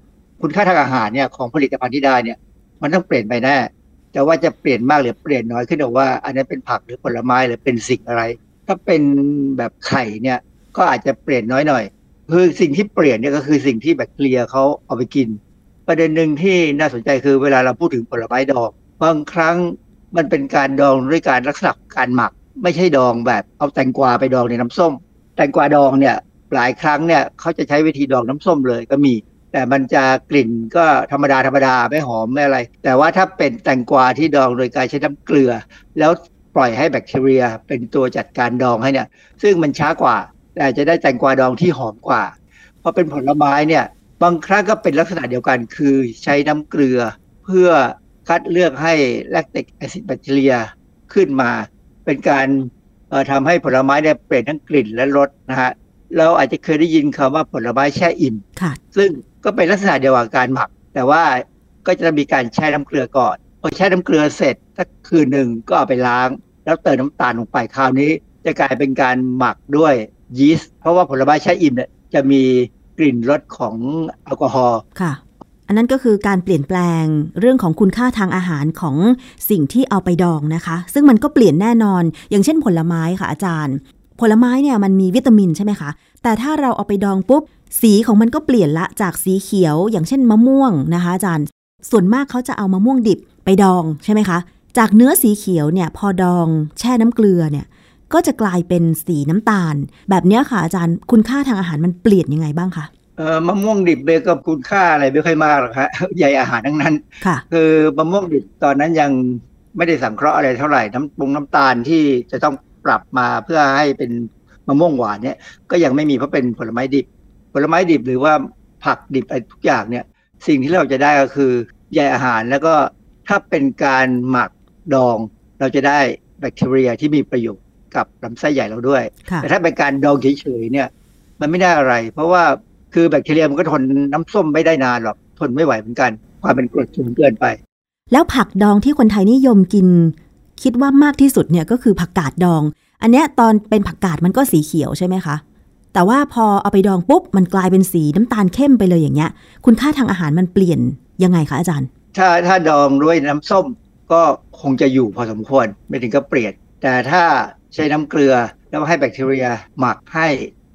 คุณค่าทางอาหารเนี่ยของผลิตภัณฑ์ที่ได้เนี่ยมันต้องเปลี่ยนไปแน่แต่ว่าจะเปลี่ยนมากหรือเปลี่ยนน้อยขึ้นอยู่ว่า อันนั้นเป็นผักหรือผลไม้หรือเป็นสิ่งอะไร ถ้าเป็นแบบไข่เนี่ยก็อาจจะเปลี่ยนน้อยหน่อยคือสิ่งที่เปลี่ยนเนี่ยก็คือสิ่งที่แบคทีเรียเขาเอาไปกิน ประเด็นหนึ่งที่น่าสนใจคือเวลาเราพูดถึงผลไม้ดองบางครั้งมันเป็นการดองด้วยการลักษณะการหมัก ไม่ใช่ดองแบบเอาแตงกวาไปดองในน้ำส้ม แตงกวาดองเนี่ยหลายครั้งเนี่ยเขาจะใช้วิธีดองน้ำส้มเลยก็มี แต่มันจะกลิ่นก็ธรรมดาธรรมดาไม่หอมไม่อะไร แต่ว่าถ้าเป็นแตงกวาที่ดองโดยการใช้น้ำเกลือ แล้วปล่อยให้แบคทีเรียเป็นตัวจัดการดองให้เนี่ย ซึ่งมันช้ากว่า แต่จะได้แตงกวาดองที่หอมกว่าพอเป็นผลไม้เนี่ยบางครั้งก็เป็นลักษณะเดียวกัน คือใช้น้ำเกลือเพื่อคัดเลือกให้แลคติกแอซิดแบคทีเรียขึ้นมา เป็นการเอ่อทำให้ผลไม้เนี่ยเปลี่ยนทั้งกลิ่นและรสนะฮะเราอาจจะเคยได้ยินคำว่าผลไม้แช่อิ่มค่ะซึ่งก็เป็นลักษณะเดียวกับการหมัก แต่ว่าก็จะมีการแช่น้ำเกลือก่อนพอแช่น้ำเกลือเสร็จสักคืนหนึ่งก็เอาไปล้าง แล้วเติมน้ำตาลลงไปคราวนี้ จะกลายเป็นการหมักด้วยยีสต์เพราะว่าผลไม้แช่อิ่มเนี่ยจะมีกลิ่นรสของแอลกอฮอล์ค่ะ อันนั้นก็คือการเปลี่ยนแปลงเรื่องของคุณค่าทางอาหารของสิ่งที่เอาไปดองนะคะ ซึ่งมันก็เปลี่ยนแน่นอน อย่างเช่นผลไม้ค่ะอาจารย์ ผลไม้เนี่ยมันมีวิตามินใช่ไหมคะ แต่ถ้าเราเอาไปดองปุ๊บ สีของมันก็เปลี่ยนละจากสีเขียว อย่างเช่นมะม่วงนะคะอาจารย์ ส่วนมากเขาจะเอามะม่วงดิบไปดองใช่ไหมคะ จากเนื้อสีเขียวเนี่ยพอดองแช่น้ำเกลือเนี่ยก็จะกลายเป็นสีน้ำตาล แบบนี้ค่ะอาจารย์คุณค่าทางอาหารมันเปลี่ยนยังไงบ้างคะ มะม่วงดิบเบก็คุณค่าอะไรไม่ค่อยมากหรอกฮะใยอาหารทั้งนั้นค่ะคือมะม่วงดิบตอนนั้นยังไม่ได้สังเคราะห์อะไรเท่าไหร่น้ำปรุงน้ำตาลที่จะต้องปรับมาเพื่อให้เป็นมะม่วงหวานเนี่ย ก็ยังไม่มีเพราะเป็นผลไม้ดิบ ผลไม้ดิบหรือว่าผักดิบอะไรทุกอย่างเนี่ย สิ่งที่เราจะได้ก็คือใยอาหารแล้วก็ถ้าเป็นการหมักดอง เราจะได้แบคทีเรียที่มีประโยชน์กับลำไส้ใหญ่เราด้วยค่ะแต่ถ้าเป็นการดองเฉยๆเนี่ย มันไม่ได้อะไร เพราะว่า คือแบคทีเรียมันก็ทนน้ำส้มไม่ได้นานหรอก ทนไม่ไหวเหมือนกัน ความเป็นกรดสูงเกินไป แล้วผักดองที่คนไทยนิยมกิน คิดว่ามากที่สุดเนี่ยก็คือผักกาดดอง อันเนี้ยตอนเป็นผักกาดมันก็สีเขียวใช่ไหมคะ แต่ว่าพอเอาไปดองปุ๊บมันกลายเป็นสีน้ำตาลเข้มไปเลยอย่างเงี้ย คุณค่าทางอาหารมันเปลี่ยนยังไงคะอาจารย์ ถ้าถ้าดองด้วยน้ำส้มก็คงจะอยู่พอสมควรไม่ถึงกับเปลี่ยน แต่ถ้าใช้น้ำเกลือแล้วให้แบคทีเรียหมักให้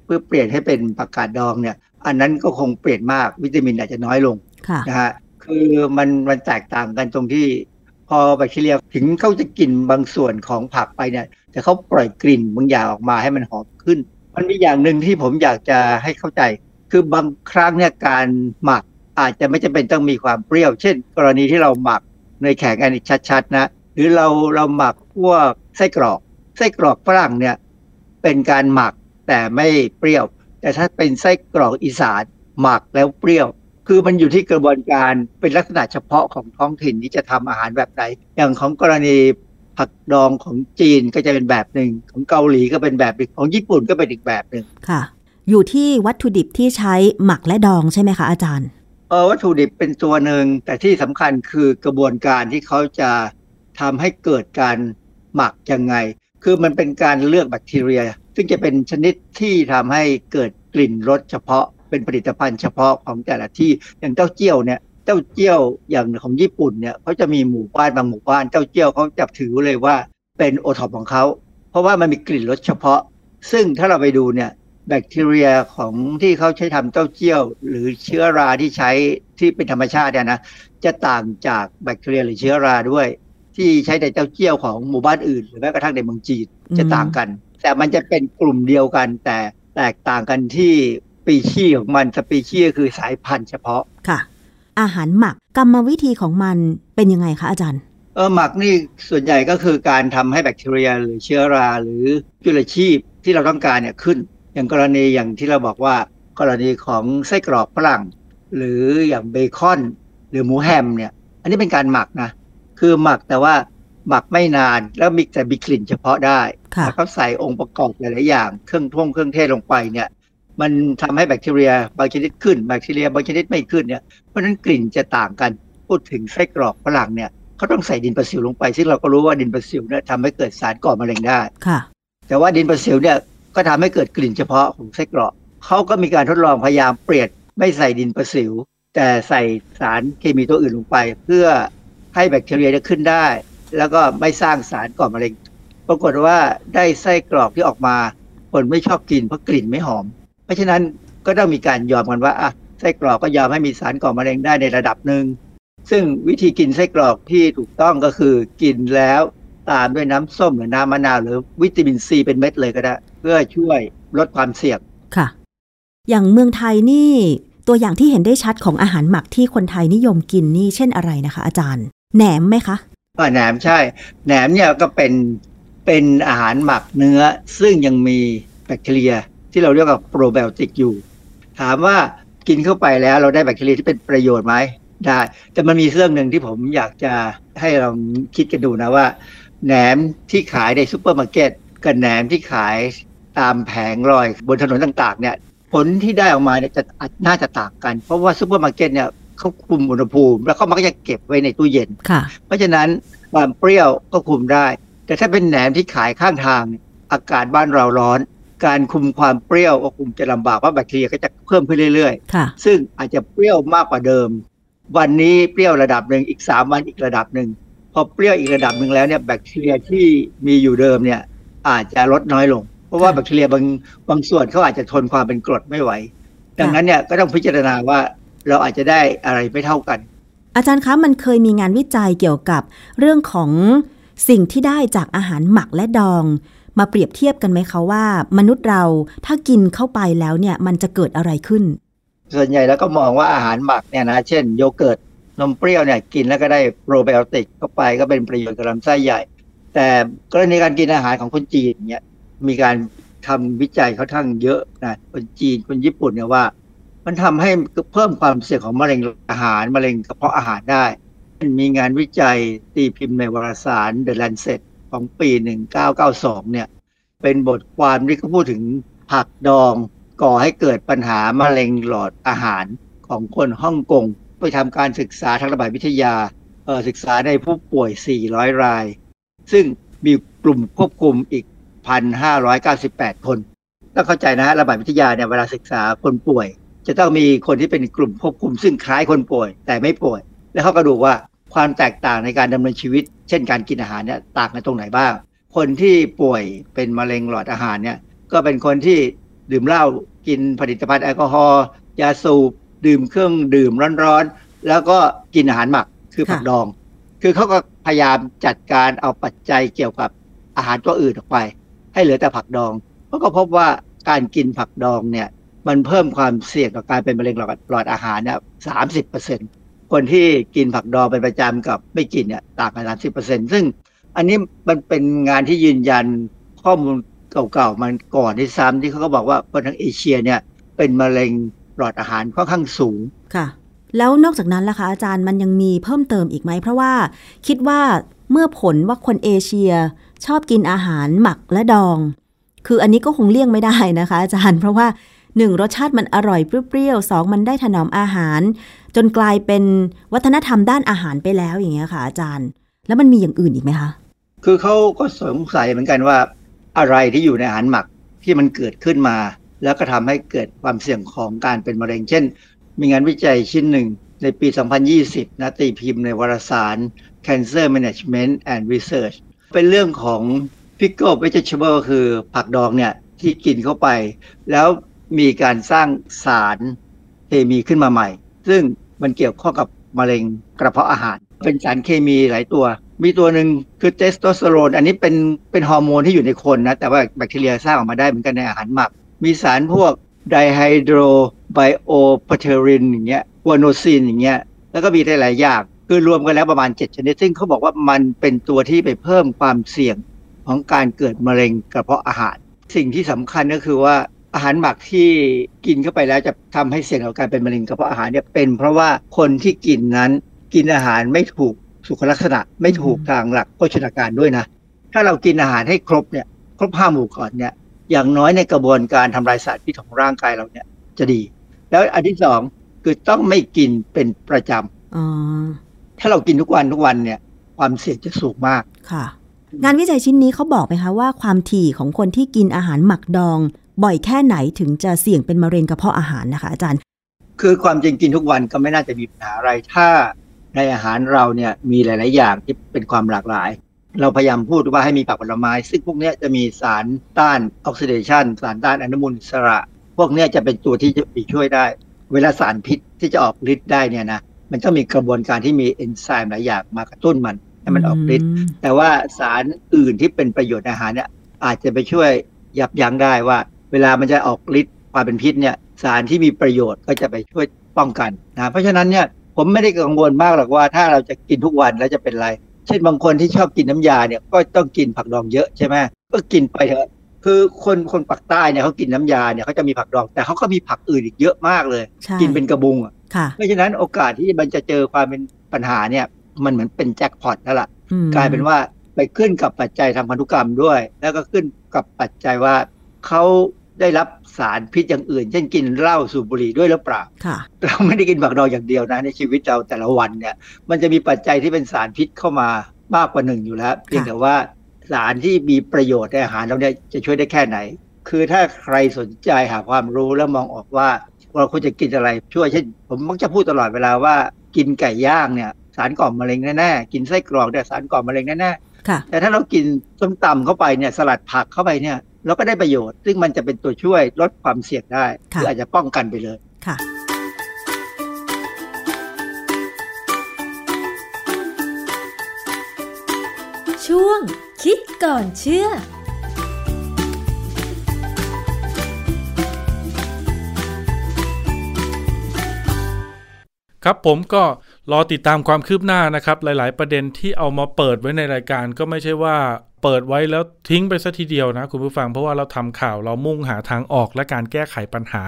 เพื่อเปลี่ยนให้เป็นผักกาดดองเนี่ย อันนั้นก็คงเปลี่ยนมากวิตามินอาจจะน้อยลงค่ะนะฮะคือมันมันแตกต่างกันตรงที่พอแบคทีเรียถึงเขาจะกินบางส่วนของผักไปเนี่ยแต่เขาปล่อยกลิ่นบางอย่างออกมาให้มันหอมขึ้น มันมีอย่างหนึ่งที่ผมอยากจะให้เข้าใจ คือบางครั้งเนี่ยการหมักอาจจะไม่จำเป็นต้องมีความเปรี้ยว เช่น กรณีที่เราหมักเนยแข็งอันนี้ชัดๆนะหรือเราเราหมักพวกไส้กรอกไส้กรอกฝรั่งเนี่ยเป็นการหมักแต่ไม่เปรี้ยว แต่ถ้าเป็นไส้กรอกอีสานหมักแล้วเปรี้ยว คือมันอยู่ที่กระบวนการเป็นลักษณะเฉพาะของท้องถิ่นที่จะทำอาหารแบบไหนอย่างของกรณีผักดองของจีนก็จะเป็นแบบหนึ่งของเกาหลีก็เป็นแบบหนึ่งของญี่ปุ่นก็เป็นอีกแบบหนึ่งค่ะ อยู่ที่วัตถุดิบที่ใช้หมักและดองใช่ไหมคะอาจารย์เออวัตถุดิบเป็นตัวหนึ่งแต่ที่สำคัญคือกระบวนการที่เขาจะทำให้เกิดการหมักยังไง คือมันเป็นการเลือกแบคทีเรีย ซึ่งจะเป็นชนิดที่ทำให้เกิดกลิ่นรสเฉพาะ เป็นผลิตภัณฑ์เฉพาะของแต่ละที่อย่างเต้าเจี้ยวเนี่ยเต้าเจี้ยวอย่างของญี่ปุ่นเนี่ยเขาจะมีหมู่บ้านบางหมู่บ้านเต้าเจี้ยวเขาจับถือเลยว่าเป็นโอท็อปของเขาเพราะว่ามันมีกลิ่นรสเฉพาะ ซึ่งถ้าเราไปดูเนี่ยแบคทีเรียของที่เขาใช้ทำเต้าเจี้ยว หรือเชื้อราที่ใช้ที่เป็นธรรมชาติเนี่ยนะจะต่างจากแบคทีเรียหรือเชื้อราด้วย ที่ใช้ในเต้าเจี้ยวของหมู่บ้านอื่น หรือแม้กระทั่งในเมืองจีนอืมจะต่างกัน แต่มันจะเป็นกลุ่มเดียวกัน แต่แตกต่างกันที่สปีชีส์ของมันสปีชีส์ก็คือสายพันธุ์เฉพาะค่ะ อาหารหมักกรรมวิธีของมันเป็นยังไงคะอาจารย์เออหมักนี่ส่วนใหญ่ก็คือการทำให้แบคทีเรีย หรือเชื้อราหรือจุลชีพที่เราต้องการเนี่ยขึ้น อย่างกรณีอย่างที่เราบอกว่า กรณีของไส้กรอกฝรั่ง หรืออย่างเบคอน หรือหมูแฮมเนี่ย อันนี้เป็นการหมักนะ คือหมักแต่ว่าหมักไม่นานแล้วมีแต่มีกลิ่นเฉพาะได้ค่ะแล้วก็ใส่องค์ประกอบหลายๆอย่างเครื่องท่งเครื่องเทศลงไปเนี่ยมันทำให้แบคทีเรียบางชนิดขึ้นแบคทีเรียบางชนิดไม่ขึ้นเนี่ยเพราะฉะนั้นกลิ่นจะต่างกันพูดถึงไส้กรอกฝรั่งเนี่ยเขาต้องใส่ดินประสิวลงไป ซึ่งเราก็รู้ว่าดินประสิวเนี่ยทำให้เกิดสารก่อมะเร็งได้ค่ะ แต่ว่าดินประสิวเนี่ยก็ทำให้เกิดกลิ่นเฉพาะของไส้กรอกเขาก็มีการทดลองพยายามเปลี่ยนไม่ใส่ดินประสิว แต่ใส่สารเคมีตัวอื่นลงไป เพื่อ ให้แบคทีเรียจะขึ้นได้ แล้วก็ไม่สร้างสารก่อมะเร็ง ปรากฏว่าได้ไส้กรอกที่ออกมา คนไม่ชอบกินเพราะกลิ่นไม่หอม เพราะฉะนั้นก็ต้องมีการยอมกันว่าอะไส้กรอกก็ยอมให้มีสารก่อมะเร็งได้ในระดับหนึ่งซึ่งวิธีกินไส้กรอกที่ถูกต้องก็คือกินแล้วตามด้วยน้ำส้มหรือน้ำมะนาวหรือวิตามินซีเป็นเม็ดเลยก็ได้ เพื่อช่วยลดความเสี่ยงค่ะ อย่างเมืองไทยนี่ ตัวอย่างที่เห็นได้ชัดของอาหารหมักที่คนไทยนิยมกินนี่เช่นอะไรนะคะ อาจารย์ แหนมไหมคะอ่าแหนมใช่ แหนมเนี่ยก็เป็นเป็นอาหารหมักเนื้อ ซึ่งยังมีแบคทีเรีย ที่เราเรียกว่าโปรไบโอติกอยู่ ถามว่ากินเข้าไปแล้วเราได้แบคทีเรียที่เป็นประโยชน์ไหมได้ แต่มันมีเรื่องหนึ่งที่ผมอยากจะให้เราคิดกันดูนะว่าแหนมที่ขายในซูเปอร์มาร์เก็ตกับแหนมที่ขายตามแผงลอยบนถนนต่างๆเนี่ยผลที่ได้ออกมาเนี่ยจะน่าจะต่างกัน เพราะว่าซูเปอร์มาร์เก็ตเนี่ย เขาคุมอุณหภูมิ แล้วเขามักจะเก็บไว้ในตู้เย็นค่ะเพราะฉะนั้นความเปรี้ยวก็คุมได้ แต่ถ้าเป็นแหนมที่ขายข้างทาง อากาศบ้านเราร้อน การคุมความเปรี้ยวก็คุมจะลำบากเพราะแบคทีเรียก็จะเพิ่มขึ้นเรื่อยค่ะๆซึ่งอาจจะเปรี้ยวมากกว่าเดิม วันนี้เปรี้ยวระดับหนึ่งอีกสามวันอีกระดับหนึ่งพอเปรี้ยวอีกระดับหนึ่งแล้วเนี่ยแบคทีเรียที่มีอยู่เดิมเนี่ยอาจจะลดน้อยลง เพราะว่าค่ะแบคทีเรียบางบางส่วนเขาอาจจะทนความเป็นกรดไม่ไหว ดังนั้นเนี่ยก็ต้องพิจารณาว่า เราอาจจะได้อะไรไม่เท่ากัน อาจารย์คะมันเคยมีงานวิจัยเกี่ยวกับเรื่องของสิ่งที่ได้จากอาหารหมักและดอง มาเปรียบเทียบกันไหมคะว่า มนุษย์เราถ้ากินเข้าไปแล้วเนี่ยมันจะเกิดอะไรขึ้น ส่วนใหญ่แล้วก็มองว่าอาหารหมักเนี่ยนะเช่น โยเกิร์ตนมเปรี้ยวเนี่ยกินแล้วก็ได้โปรไบโอติกเข้าไปก็เป็นประโยชน์กับลำไส้ใหญ่ แต่กรณีการกินอาหารของคนจีนเนี่ยมีการทำวิจัยค่อนข้างเยอะนะคนจีนคนญี่ปุ่นเนี่ยว่า มันทำให้เพิ่มความเสี่ยงของมะเร็งอาหารมะเร็งกระเพาะอาหารได้ มีงานวิจัยตีพิมพ์ในวารสาร The Lancet ของปี 1992 เนี่ย เป็นบทความที่เขาพูดถึงผักดองก่อให้เกิดปัญหามะเร็งหลอดอาหารของคนฮ่องกง ไปทำการศึกษาทางระบาดวิทยาออศึกษาในผู้ป่วย 400 ราย ซึ่งมีกลุ่มควบคุมอีก6,598 คนต้องเข้าใจนะฮะระบาดวิทยาเนี่ยเวลาศึกษาคนป่วย จะต้องมีคนที่เป็นกลุ่มควบคุมซึ่งคล้ายคนป่วย แต่ไม่ป่วย แล้วเขาก็ดูว่าความแตกต่างในการดำเนินชีวิต เช่นการกินอาหารเนี่ยต่างกันตรงไหนบ้าง คนที่ป่วยเป็นมะเร็งหลอดอาหารเนี่ยก็เป็นคนที่ดื่มเหล้ากินผลิตภัณฑ์แอลกอฮอล์ยาสูบดื่มเครื่องดื่มร้อนๆแล้วก็กินอาหารหมักคือผักดอง คือเขาก็พยายามจัดการเอาปัจจัยเกี่ยวกับอาหารตัวอื่นออกไป ให้เหลือแต่ผักดองเขาก็พบว่าการกินผักดองเนี่ย มันเพิ่มความเสี่ยงต่อการเป็นมะเร็งหลอดหลอดอาหารเนี่ยสามสิบเปอร์เซ็นคนที่กินผักดองเป็นประจำกับไม่กินเนี่ยต่างกันสามสิบเปอร์เซ็นซึ่งอันนี้มันเป็นงานที่ยืนยันข้อมูลเก่าๆมันก่อนที่ซ้ำที่เขาก็บอกว่าคนทั้งเอเชียเนี่ยเป็นมะเร็งหลอดอาหารค่อนข้างสูงค่ะ แล้วนอกจากนั้นล่ะคะอาจารย์มันยังมีเพิ่มเติมอีกไหม เพราะว่าคิดว่าเมื่อผลว่าคนเอเชียชอบกินอาหารหมักและดอง คืออันนี้ก็คงเลี่ยงไม่ได้นะคะ อาจารย์เพราะว่า หนึ่งรสชาติมันอร่อยเปรี้ยวๆสองมันได้ถนอมอาหาร จนกลายเป็นวัฒนธรรมด้านอาหารไปแล้วอย่างเงี้ยค่ะอาจารย์ แล้วมันมีอย่างอื่นอีกไหมคะ คือเขาก็สงสัยเหมือนกันว่า อะไรที่อยู่ในอาหารหมักที่มันเกิดขึ้นมา แล้วก็ทำให้เกิดความเสี่ยงของการเป็นมะเร็ง เช่น มีงานวิจัยชิ้นหนึ่งในปี 2020 นะตีพิมพ์ในวารสาร Cancer Management and Research เป็นเรื่องของ pickle vegetable คือผักดองเนี่ยที่กินเข้าไป แล้ว มีการสร้างสารเคมีขึ้นมาใหม่ ซึ่งมันเกี่ยวข้องกับมะเร็งกระเพาะอาหาร เป็นสารเคมีหลายตัว มีตัวหนึ่งคือเทสโทสเตอโรน อันนี้เป็นเป็นฮอร์โมนที่อยู่ในคนนะ แต่ว่าแบคทีเรียสร้างออกมาได้เหมือนกันในอาหารหมัก มีสารพวก dihydrobiopterin อย่างเงี้ย inosine อย่างเงี้ย แล้วก็มีหลายๆอย่าง คือรวมกันแล้วประมาณ 7 ชนิด ซึ่งเขาบอกว่ามันเป็นตัวที่ไปเพิ่มความเสี่ยงของการเกิดมะเร็งกระเพาะอาหาร สิ่งที่สำคัญก็คือว่า อาหารหมักที่กินเข้าไปแล้วจะทำให้เสี่ยงต่อการเป็นมะเร็งกระเพาะอาหารเนี่ยเป็น เพราะว่าคนที่กินนั้นกินอาหารไม่ถูกสุขลักษณะไม่ถูกทางหลักโภชนาการด้วยนะ ถ้าเรากินอาหารให้ครบเนี่ยครบห้าหมู่ก่อนเนี่ยอย่างน้อยในกระบวนการทำลายสารพิษของร่างกายเราเนี่ยจะดี แล้วอันที่สองคือต้องไม่กินเป็นประจำอ๋อถ้าเรากินทุกวันทุกวันเนี่ย ความเสี่ยงจะสูงมากค่ะ งานวิจัยชิ้นนี้เขาบอกไหมคะว่าความถี่ของคนที่กินอาหารหมักดอง บ่อยแค่ไหนถึงจะเสี่ยงเป็นมะเร็งกระเพาะอาหารนะคะ อาจารย์ คือความจริงกินทุกวันก็ไม่น่าจะมีปัญหาอะไรถ้าในอาหารเราเนี่ยมีหลาย ๆ อย่างที่เป็นความหลากหลาย เราพยายามพูดว่าให้มีผักผลไม้ ซึ่งพวกเนี้ยจะมีสารต้านออกซิเดชันสารต้านอนุมูลอิสระ พวกเนี้ยจะเป็นตัวที่จะไปช่วยได้ เวลาสารพิษที่จะออกฤทธิ์ได้เนี่ยนะมันต้องมีกระบวนการที่มีเอนไซม์หลายอย่างมากระตุ้นมันให้มันออกฤทธิ์แต่ว่าสารอื่นที่เป็นประโยชน์ในอาหารเนี่ยอาจจะไปช่วยยับยั้งได้ว่า เวลามันจะออกฤทธิ์ความเป็นพิษเนี่ยสารที่มีประโยชน์ก็จะไปช่วยป้องกันนะเพราะฉะนั้นเนี่ยผมไม่ได้กังวลมากหรอกว่าถ้าเราจะกินทุกวันแล้วจะเป็นไร เช่นบางคนที่ชอบกินน้ำยาเนี่ยก็ต้องกินผักดองเยอะใช่ไหมก็กินไปเถอะคือคนคนปักใต้เนี่ยเขากินน้ำยาเนี่ยเขาจะมีผักดอง แต่เขาก็มีผักอื่นอีกเยอะมากเลยใช่กินเป็นกระบุงอะค่ะเพราะฉะนั้นโอกาสที่มันจะเจอความเป็นปัญหาเนี่ยมันเหมือนเป็นแจ็คพอตแล้วล่ะอืมกลายเป็นว่าไปขึ้นกับปัจจัยทางพันธุกรรมด้วย แล้วก็ขึ้นกับปัจจัยว่า เขาได้รับสารพิษอย่างอื่น เช่นกินเหล้าสูบบุหรี่ด้วยหรือเปล่าค่ะเราไม่ได้กินผักดองอย่างเดียวนะ ในชีวิตเราแต่ละวันเนี่ย มันจะมีปัจจัยที่เป็นสารพิษเข้ามามากกว่าหนึ่งอยู่แล้ว เพียงแต่ว่าสารที่มีประโยชน์ในอาหารเราเนี่ยจะช่วยได้แค่ไหน คือถ้าใครสนใจหาความรู้แล้วมองออกว่าเราควรจะกินอะไรช่วยเช่น ผมมักจะพูดตลอดเวลาว่า กินไก่ย่างเนี่ย สารก่อมะเร็งแน่ๆกินไส้กรอกเนี่ยสารก่อมะเร็งแน่ๆค่ะแต่ถ้าเรากินส้มตำเข้าไปเนี่ยสลัดผักเข้าไปเนี่ย เราก็ได้ประโยชน์ ซึ่งมันจะเป็นตัวช่วยลดความเสี่ยงได้ค่ะหรืออาจจะป้องกันไปเลยค่ะช่วงคิดก่อนเชื่อ ครับผมก็รอติดตามความคืบหน้านะครับ หลาย ๆ ประเด็นที่เอามาเปิดไว้ในรายการก็ไม่ใช่ว่า เปิดไว้แล้วทิ้งไปซะทีเดียวนะคุณผู้ฟังเพราะว่าเราทำข่าวเรามุ่งหาทางออกและการแก้ไขปัญหา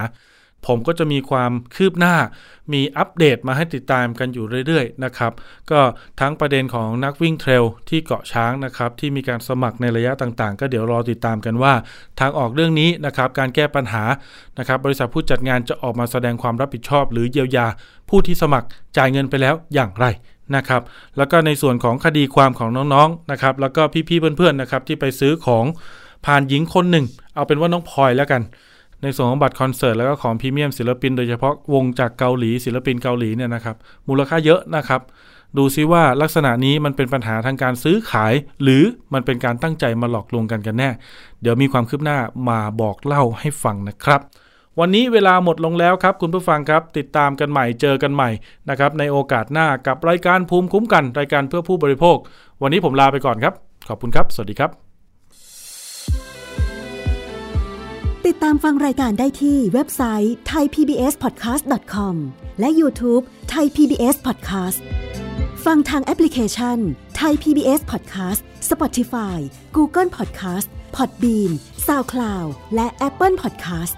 ผมก็จะมีความคืบหน้า มีอัปเดตมาให้ติดตามกันอยู่เรื่อยๆนะครับ ก็ทั้งประเด็นของนักวิ่งเทรลที่เกาะช้างนะครับ ที่มีการสมัครในระยะต่างๆ ก็เดี๋ยวรอติดตามกันว่า ทางออกเรื่องนี้นะครับ การแก้ปัญหานะครับ บริษัทผู้จัดงานจะออกมาแสดงความรับผิดชอบ หรือเยียวยา ผู้ที่สมัครจ่ายเงินไปแล้วอย่างไร นะครับแล้วก็ในส่วนของคดีความของน้องๆนะครับแล้วก็พี่ๆเพื่อนๆนะครับที่ไปซื้อของผ่านหญิงคนหนึ่ง เอาเป็นว่าน้องพลอยแล้วกัน ในส่วนของบัตรคอนเสิร์ตแล้วก็ของพรีเมียมศิลปิน โดยเฉพาะวงจากเกาหลีศิลปินเกาหลีเนี่ยนะครับมูลค่าเยอะนะครับดูซิว่าลักษณะนี้มันเป็นปัญหาทางการซื้อขาย หรือมันเป็นการตั้งใจมาหลอกลวงกันกันแน่ เดี๋ยวมีความคืบหน้ามาบอกเล่าให้ฟังนะครับ วันนี้เวลาหมดลงแล้วครับ คุณผู้ฟังครับ ติดตามกันใหม่เจอกันใหม่นะครับในโอกาสหน้ากับรายการภูมิคุ้มกัน รายการเพื่อผู้บริโภค วันนี้ผมลาไปก่อนครับ ขอบคุณครับ สวัสดีครับ ติดตามฟังรายการได้ที่เว็บไซต์ thaipbspodcast.com และ YouTube Thai PBS Podcast ฟังทางแอปพลิเคชัน Thai PBS Podcast Spotify Google Podcast Podbean SoundCloud และ Apple Podcast